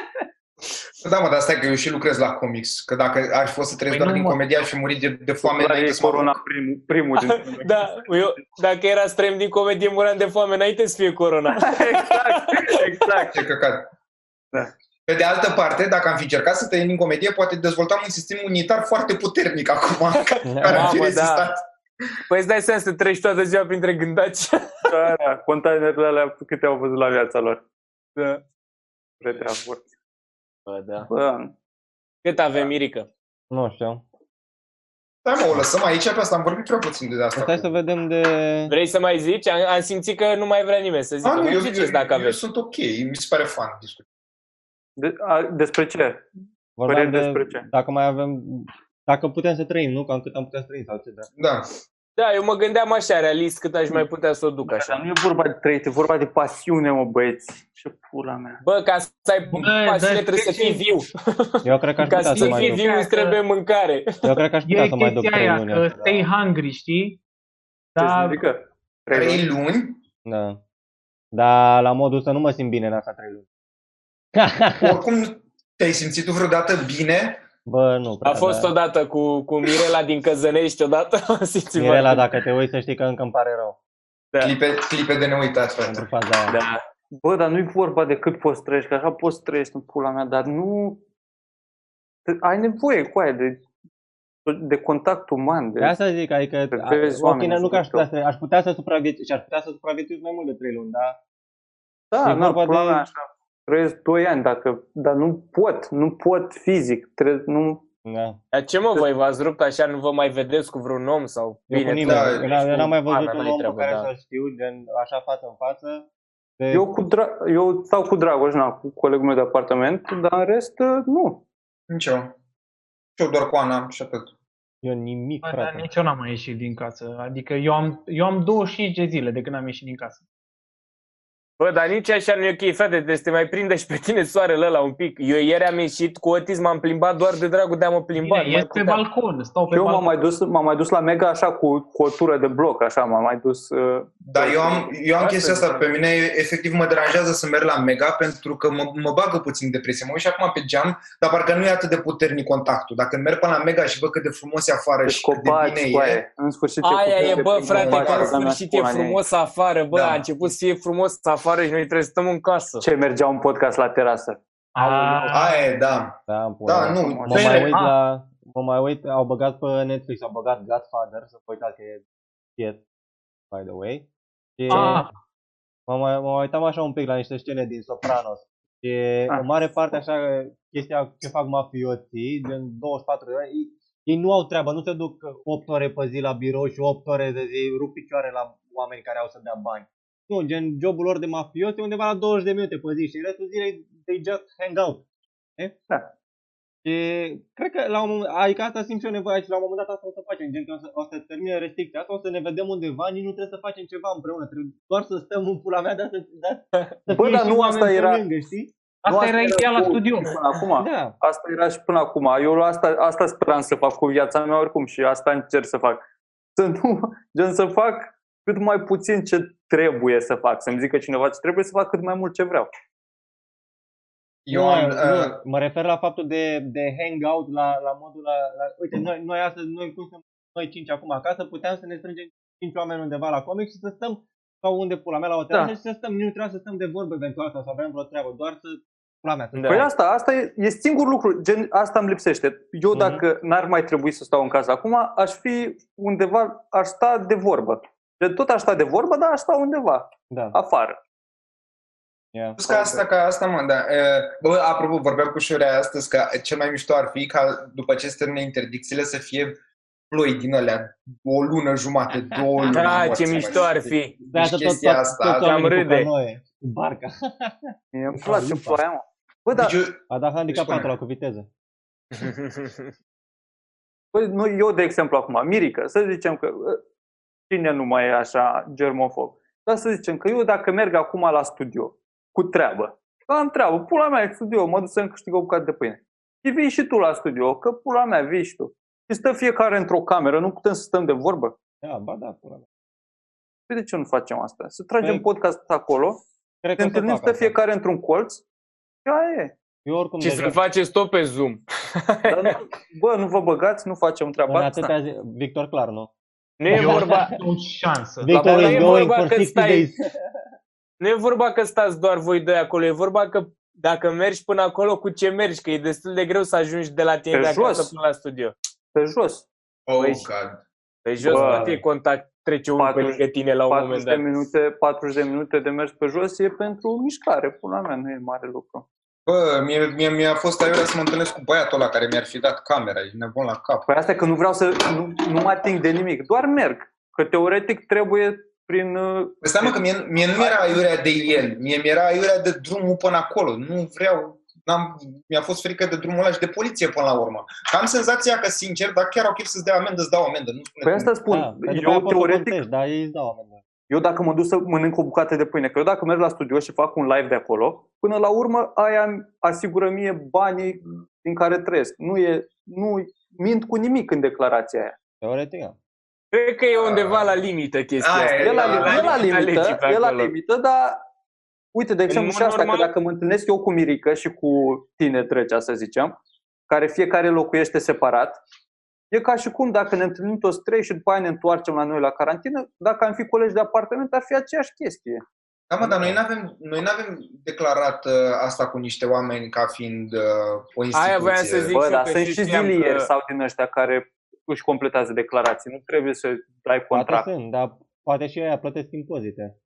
Da, mă, dar stai că eu și lucrez la comics. Că dacă aș fi fost să trăiesc Păi doar nu, din mă. comedia și muri de, de foame Ăla înainte e să mă corona apuc. primul, primul din Da, eu, dacă era strem din comedie, muream de foame înainte să fie corona. exact, exact. Ce căcat. Da. Pe de altă parte, dacă am fi încercat să tăiem din comedie, poate dezvoltam un sistem imunitar foarte puternic acum, care ar fi Mamă, da. rezistat. Păi îți dai seama să treci toată ziua printre gândaci. Da, da, containerele alea câte au văzut la viața lor. Da. Spre de avort. Bă, da. Bă, Cât avem, Mirica? Nu știu. Da, mă, o lăsăm aici, pe asta am vorbit prea puțin de asta. Stai să vedem de... Vrei să mai zici? Am, am simțit că nu mai vrea nimeni să zică. Ah, nu, Mai eu, ziceți eu, dacă eu aveți. sunt ok, mi se pare fun discuția. de, a, despre ce? Vorbeam Păreri de despre ce? dacă mai avem... Dacă putem să trăim, nu? Cam cât am putea să trăim sau ce, da. Da. Da, eu mă gândeam așa, realist, cât aș mai putea să o duc Dar așa. nu e vorba de trăit, e vorba de pasiune, mă, băieți. Ce pula mea. Bă, ca să ai Bă, pasiune dar trebuie să știi fii ce- viu. Eu cred că aș Ca putea să să mai fii duc. viu îți trebuie mâncare. Eu cred că aș E putea să mai duc chestia 3 aia, luni. că așa, stay da. hungry, știi? Ce Da, significă? Trei luni? Trei luni, Da. Dar la modul să nu mă simt bine în asta 3 luni. oricum te-ai simțit tu vreodată bine? Bă, nu prea, A fost da. odată cu, cu Mirela din Căzănești odată. am simțit Mirela, foarte- dacă te uiți să știi că încă îmi pare rău. Da. Clipe, clipe de neuitat, Pentru frate. faza aia. Da. Bă, dar nu-i vorba de cât poți trăiești, că așa poți trăiești în pula mea, dar nu... Ai nevoie cu aia de, de contact uman. De... De asta zic, adică Să a- vezi ok, oamenii nu că aș să putea, să, aș putea să supraviețuiesc, și aș putea să supraviețuiesc mai mult de 3 luni, dar Da, E na, vorba pula de- mea așa. Trăiesc 2 ani, dacă, dar nu pot, nu pot fizic. Trebuie, nu, da. Dar ce mă, voi v-ați rupt așa, nu vă mai vedeți cu vreun om sau... Eu cu nimeni, da, eu n- eu n-am mai văzut Ana, un n-ai om pe treabă, care da. să-l știu, gen așa față în față. De, eu, cu dra- eu stau cu Dragoș, na, cu colegul meu de apartament, dar în rest, nu. Nici eu. Și eu doar cu Ana și atât. eu nimic, Bă, dar frate. nici eu n-am mai ieșit din casă. Adică eu am, eu am 25 de zile de când am ieșit din casă. Bă, dar nici așa nu e ok, frate, trebuie să te mai prindă și pe tine soarele ăla un pic. Eu ieri am ieșit cu Otis, m-am plimbat doar de dragul de a mă plimba. Bine, nu mai ești pe puteam. balcon, stau pe Eu m-am balcon. mai dus, m-am mai dus la Mega așa cu, cu o tură de bloc, așa, m-am mai dus... Uh, Dar eu am, eu am Asta chestia asta, zic. pe mine efectiv mă deranjează să merg la Mega pentru că mă, mă bagă puțin depresie. Mă uit și acum pe geam, dar parcă nu e atât de puternic contactul. Dacă merg până la Mega și văd cât de frumos e afară deci și cât de copaci, bine e, coaie. În sfârșit Aia putere e, de bă, prin frate, copaci, că în băga mea sfârșit e spuna în ei. frumos afară, bă, Da. a început să fie frumos afară și noi trebuie să stăm în casă. Ce mergea un podcast la terasă. Ah, aia e, da. Da, în pula Da, mea. nu, Mă Bine, mai uit ah. la... Mă mai uit, au băgat pe Netflix, au băgat Godfather, să vă uitați că e shit, by the way. Și ah, mă mai, mă mai uitam așa un pic la niște scene din Sopranos. Și Ah. în mare parte așa chestia ce fac mafioții, din 24 de ore, ei, ei nu au treabă, nu se duc 8 ore pe zi la birou și 8 ore de zi rup picioare la oameni care au să dea bani. Nu, gen jobul lor de mafios e undeva la 20 de minute pe zi și restul zilei they just hang out. E? Da. Și cred că la un moment, adică asta simt și eu nevoia și la un moment dat asta o să facem, gen că o să, o să termine restricția asta, o să ne vedem undeva, nici nu trebuie să facem ceva împreună, trebuie doar să stăm în pula mea, dar să, dar, să Bă, fie dar și nu oameni asta pe era- lângă, știi? asta Nu, era ideea la cu- studio. Până acum. Da. Asta era și până acum. Eu la asta, asta speram să fac cu viața mea oricum și asta încerc să fac. Să nu, gen să fac cât mai puțin ce trebuie să fac. Să-mi zică cineva ce trebuie să fac cât mai mult ce vreau. Eu nu, am, nu, uh, mă refer la faptul de, de hangout, la, la modul la, la... Uite, noi, noi astăzi, noi cum suntem noi cinci acum acasă, puteam să ne strângem cinci oameni undeva la comic și să stăm sau unde pula mea la o terasă Da. și să stăm, nu trebuia să stăm de vorbă eventual sau să avem vreo treabă, doar să pula mea. Să Da. Păi asta, asta e, e singur lucru, gen, asta îmi lipsește. Eu Mhm. dacă n-ar mai trebui să stau în casă acum, aș fi undeva, aș sta de vorbă. Gen, tot aș sta de vorbă, dar aș sta undeva, Da. afară. Yeah. Plus ca asta, ca asta, mă, da. E, Bă, apropo, vorbeam cu Șurea astăzi că cel mai mișto ar fi ca după ce se termine interdicțiile să fie ploi din alea, o lună jumate, două luni. Da, morți, ce mă, mișto ar fi. De asta tot, chestia tot, asta, tot cam oamenii cu râde. canoe, cu barca. Mie îmi Ca place lupa. ploaia, mă. Bă, dar Deci eu, A dat handicapatul Spune. la cu viteză. Păi, nu, eu, de exemplu, acum, Mirica, să zicem că ă, cine nu mai e așa germofob, dar să zicem că eu dacă merg acum la studio cu treabă, am treabă, pula mea e studio, mă duc să-mi câștig o bucată de pâine. Și vii și tu la studio, că pula mea, vii și tu. Și stă fiecare într-o cameră, nu putem să stăm de vorbă. Da, ba da, pula mea. Păi de ce nu facem asta? Să tragem Păi, podcast acolo, Cred că ne o să întâlnim fac stă asta. fiecare într-un colț și aia e. Eu oricum Și deja, să-l faceți tot pe Zoom. Dar nu, bă, nu vă băgați, nu facem în treaba asta. atâtea zi, Victor clar, nu? Nu e Eu vorba, o șansă. Victor boală is e going vorba for că 60 stai- days. nu e vorba că stați doar voi doi acolo, e vorba că dacă mergi până acolo, cu ce mergi? Că e destul de greu să ajungi de la tine Pe de acasă jos. până la studio. Pe jos. oh, Băi, God. Pe jos Bă. poate e contact, trece unul pe 40 lângă tine la un moment 40 de, dat. minute, 40 de minute de mers pe jos e pentru mișcare, pula mea, nu e mare lucru. Bă, mie, mie, mi-a fost aiurea să mă întâlnesc cu băiatul ăla care mi-ar fi dat camera, e nebun la cap. Păi asta e că nu vreau să, nu, nu mă ating de nimic, doar merg. Că teoretic trebuie prin... uh, Păi stai mă că mie, mie nu mi-era aiurea de el, mie mi-era aiurea de drumul până acolo. Nu vreau, n-am, mi-a fost frică de drumul ăla și de poliție până la urmă. Că am senzația că, sincer, dacă chiar au chef să-ți dea amendă, îți dau amendă. Nu spune Păi asta spun, Da, pentru că aia eu poți să teoretic, contești, dar ei îți dau amendă. Eu dacă mă duc să mănânc o bucată de pâine, că eu dacă merg la studio și fac un live de acolo, până la urmă aia îmi asigură mie banii din care trăiesc. Nu e, nu mint cu nimic în declarația aia. Teoretic, da. Cred că e undeva la limită chestia Aia asta. e, E la, la- e la legii limită, pe e la acolo. limită, dar uite, de exemplu, mod și asta, normal- că dacă mă întâlnesc eu cu Mirica și cu tine, Trecea, să zicem, care fiecare locuiește separat, e ca și cum dacă ne întâlnim toți trei și după aia ne întoarcem la noi la carantină, dacă am fi colegi de apartament, ar fi aceeași chestie. Da, mă, dar noi n-avem, noi n-avem declarat uh, asta cu niște oameni ca fiind uh, o instituție. Aia voiam să zic. Bă, și eu dar că sunt și și știam zilieri că- sau din ăștia care își completează declarații. Nu trebuie să dai Poate contract. sunt, dar poate și aia plătesc impozite.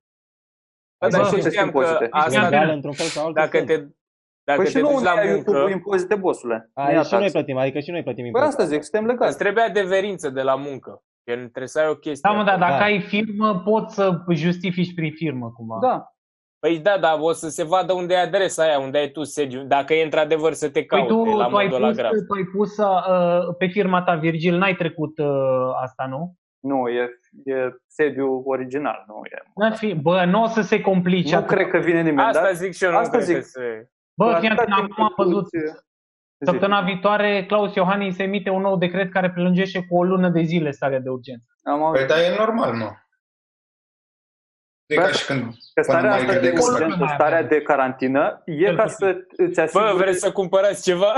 Bă, dar Bă, și sunt știam că impozite. asta, Legal, într-un fel sau altul, dacă sunt. te, dacă Păi te și nu duci unde la ai YouTube muncă, impozite, bosule. Aia Ia și noi taxe. plătim, adică și noi plătim Păi impozite. asta zic, suntem îți legați. trebuie adeverință de la muncă. Gen, trebuie să ai o chestie. Da, mă, dar dacă Da. ai firmă, poți să justifici prin firmă cumva. Da. Păi da, dar o să se vadă unde e adresa aia, unde ai tu sediu. Dacă e într-adevăr să te Păi caute tu, la tu, ai modul ăla pus, grav. tu ai pus uh, pe firma ta, Virgil, n-ai trecut uh, asta, nu? Nu, e e sediu original, nu e. N-ar fi, bă, nu o să se complice. Nu atât. cred că vine nimeni, Asta dar zic și eu, nu asta cred zic. că se... Bă, fii atâta atent, timp acum am cât văzut. îți- Săptămâna viitoare, Claus Iohannis emite un nou decret care prelungește cu o lună de zile starea de urgență. Am Păi, auzit. dar e normal, mă. E Bă, ca și când Că până starea mai asta de credeți că- urgență, Mai starea avem. de carantină, e Cel ca puțin. să îți asigure, Bă, vreți să cumpărați ceva?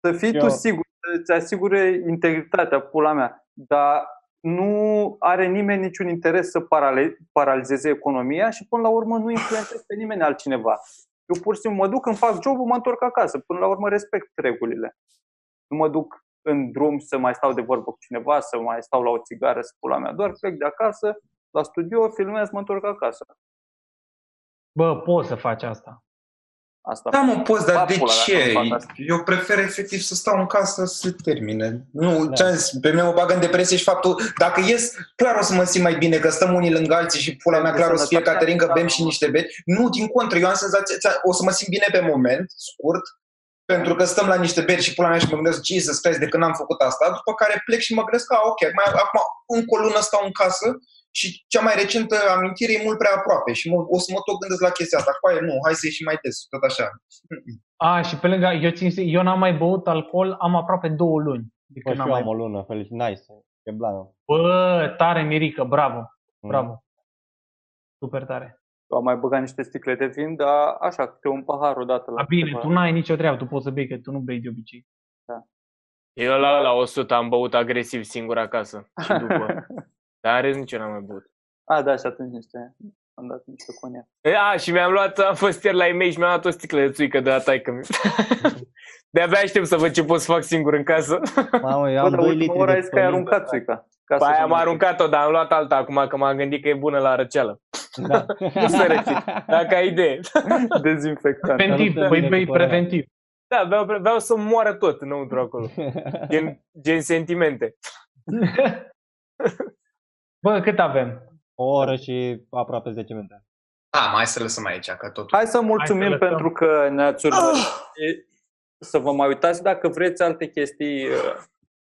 să fii Eu- tu sigur, să îți asigure integritatea, pula mea. Dar nu are nimeni niciun interes să parale- paralizeze economia și până la urmă nu influențezi pe nimeni altcineva. Eu pur și simplu mă duc, îmi fac jobul, mă întorc acasă. Până la urmă respect regulile. Nu mă duc în drum să mai stau de vorbă cu cineva, să mai stau la o țigară, să pula mea. Doar plec de acasă, la studio, filmez, mă întorc acasă. Bă, poți să faci asta. Asta Da, mă, poți, dar Ba, de pula, ce? dacă nu fac asta. Eu prefer efectiv să stau în casă să se termine. Nu, Da. ce am zis, pe mine mă bagă în depresie și faptul, dacă ies, clar o să mă simt mai bine, că stăm unii lângă alții și pula mea, De clar o să fie sănătatea Caterin, că bem mentală, și mă. niște beri. Nu, din contră, eu am senzația, o să mă simt bine pe moment, scurt, pentru că stăm la niște beri și pula mea și mă gândesc, Jesus Christ, de când am făcut asta, după care plec și mă gândesc că, ah, ok, mai, acum încă o lună stau în casă și cea mai recentă amintire e mult prea aproape și mă, o să mă tot gândesc la chestia asta. Coaie, nu, hai să ieșim mai des, tot așa. A, și pe lângă, eu, țin, eu n-am mai băut alcool, am aproape două luni. De Bă, când și n-am eu mai am o lună, felici, nice. E blană. Bă, tare, Mirica, bravo, Mm. bravo. Super tare. Eu am mai băgat niște sticle de vin, dar așa, câte un pahar odată la A, bine, câteva- tu n-ai nicio treabă, tu poți să bei, că tu nu bei de obicei. Eu la, la 100 am băut agresiv singur acasă și după. Dar în rest nici eu n-am mai băut. A, da, și atunci niște... Am dat niște coniac. E, A, și mi-am luat, am fost ieri la e și mi-am luat o sticlă de țuică de la taică De-abia aștept să văd ce pot să fac singur în casă. Mamă, eu Bă, am dar 2 ultima litri oră de ai zis că ai Tolin. aruncat țuica. Ca Pe să aia se am nu- aruncat-o, dar am luat alta acum că m-am gândit că e bună la răceală. Da. Nu să recit, dacă ai idee. Dezinfectant. Preventiv, luptă băi, bine bei cu părerea. preventiv. Da, vreau, vreau să moară tot înăuntru acolo. Gen, gen sentimente. Bă, cât avem? O oră și aproape 10 minute. Da, mai să lăsăm aici, că totul. Hai să mulțumim lăsăm. pentru că ne-ați urmărit. Să vă mai uitați dacă vreți alte chestii, uh,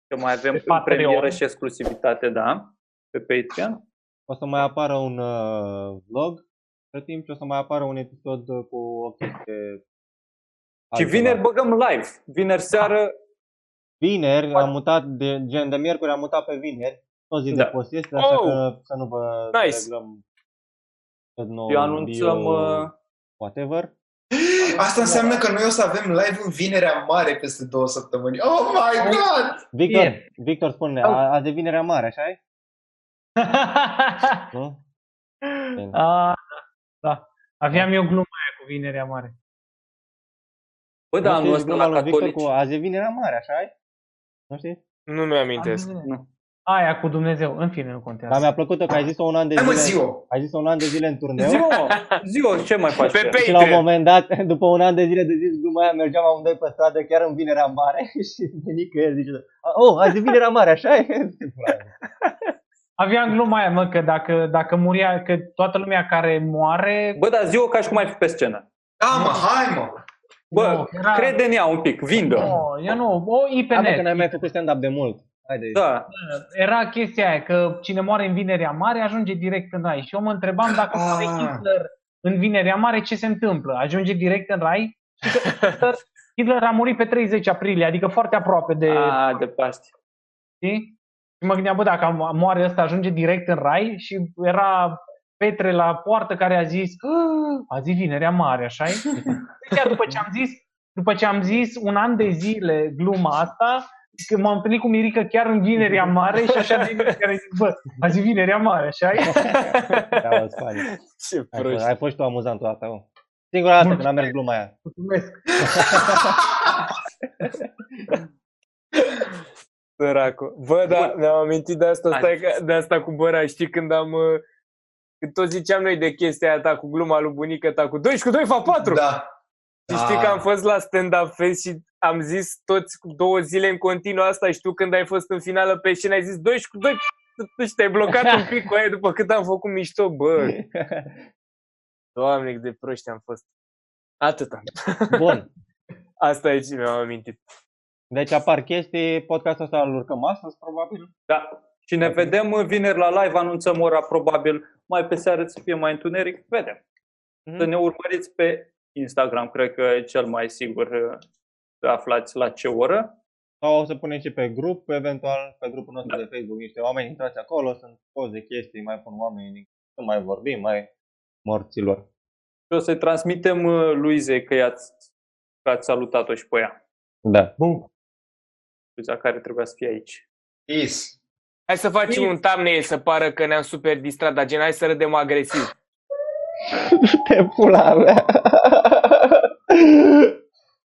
că mai avem Pe în Patreon. premieră și exclusivitate, da, pe Patreon. O să mai apară un uh, vlog pe timp și o să mai apară un episod uh, cu o chestie Și altceva. vineri băgăm live. Vineri seară, Vineri am mutat, de, gen de miercuri am mutat pe vineri, tot zi Da. de post este, așa Oh! că să nu vă Nice. reglăm tot nou eu anunțăm... bio, uh, whatever. Asta înseamnă că noi o să avem live în Vinerea Mare peste două săptămâni. Oh my god! Victor, Ieri. Victor spune, Oh. a, azi e vinerea mare, așa e? Nu? Bine. A, da. Aveam eu gluma aia cu vinerea mare. Bă, da, Nu anul știi ăsta gluma la lui Victor catolici. cu azi e vinerea mare, așa e? Nu știi? Nu mi amintesc. Nu. Aia cu Dumnezeu, în fine, nu contează. Dar mi-a plăcut că ai zis-o un an de Hai mă, zile. zi-o! Ai zis-o un an de zile în turneu. Ziua, ziua, ce mai faci? Pe tu? Și la un Patreon. moment dat, după un an de zile de zis gluma aia, mergeam amândoi pe stradă, chiar în Vinerea Mare și veni că el zice, oh, azi e Vinerea Mare, așa e? Aveam gluma aia, mă, că dacă, dacă muria, că toată lumea care moare... Bă, dar ziua ca și cum ai fi pe scenă. Da, mă, hai, mă! Bă, Nu, era- crede în ea un pic, vindă. Nu, eu nu, o Hai mă, că n-ai IPNet. mai făcut stand-up de mult. Haide. Da. Era chestia aia, că cine moare în Vinerea Mare ajunge direct în rai. Și eu mă întrebam dacă Ah. moare Hitler în Vinerea Mare, ce se întâmplă? Ajunge direct în rai? Și că Hitler, Hitler a murit pe 30 aprilie, adică foarte aproape de... A, de Paști. Știi? Și mă gândeam, bă, dacă am- moare ăsta, ajunge direct în rai și era Petre la poartă care a zis "Ah, azi e vinerea mare, așa Deci după ce am zis, după ce am zis un an de zile gluma asta, că m-am întâlnit cu Mirica chiar în vinerea mare și așa de care zic, bă, azi e vinerea mare, așa Da, mă, Spani. Ce Ai, fost, proști. ai fost tu amuzant o dată, mă. Singura dată când a mers gluma aia. Mulțumesc. Săracu. Bă, da, mi-am amintit de asta, Hai. stai, că- de asta cu băra. Știi când am... uh, Când tot ziceam noi de chestia aia ta cu gluma lui bunica ta cu 2 și cu 2 fac 4. Da. Și știi că am fost la stand-up fest și am zis toți cu două zile în continuu asta și tu când ai fost în finală pe scenă ai zis 2 și cu 2 tu și te-ai blocat un pic cu aia după cât am făcut mișto, bă. Doamne, cât de proști am fost. Atâta. Bun. Asta e ce mi-am amintit. Deci apar chestii, podcastul ăsta îl urcăm astăzi, probabil. Da. Și ne vedem vineri la live, anunțăm ora probabil mai pe seară să fie mai întuneric, vedem. Mhm. Să ne urmăriți pe Instagram, cred că e cel mai sigur uh, să aflați la ce oră. Sau o să punem și pe grup, eventual pe grupul nostru Da. de Facebook, niște oameni intrați acolo, sunt poze, chestii, mai pun oamenii, să mai vorbim, mai morților. Și o să-i transmitem uh, Luizei că, i-ați, că ați salutat-o și pe ea. Da. Luiza care trebuia să fie aici. Peace. Hai să facem un thumbnail să pară că ne-am super distrat, dar gen hai să râdem agresiv. Te pula mea.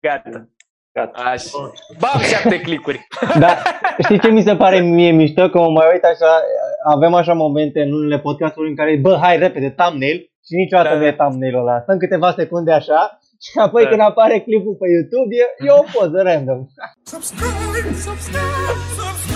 Gata. Gata. Așa. Bam, șapte clicuri. Da, știi ce mi se pare mie mișto? Că mă mai uit așa, avem așa momente în unele podcasturi în care, bă, hai repede, thumbnail și niciodată Da, nu e da. thumbnail-ul ăla. Stăm câteva secunde așa și apoi Da. când apare clipul pe YouTube, e, e o poză random. subscribe, subscribe, subscribe.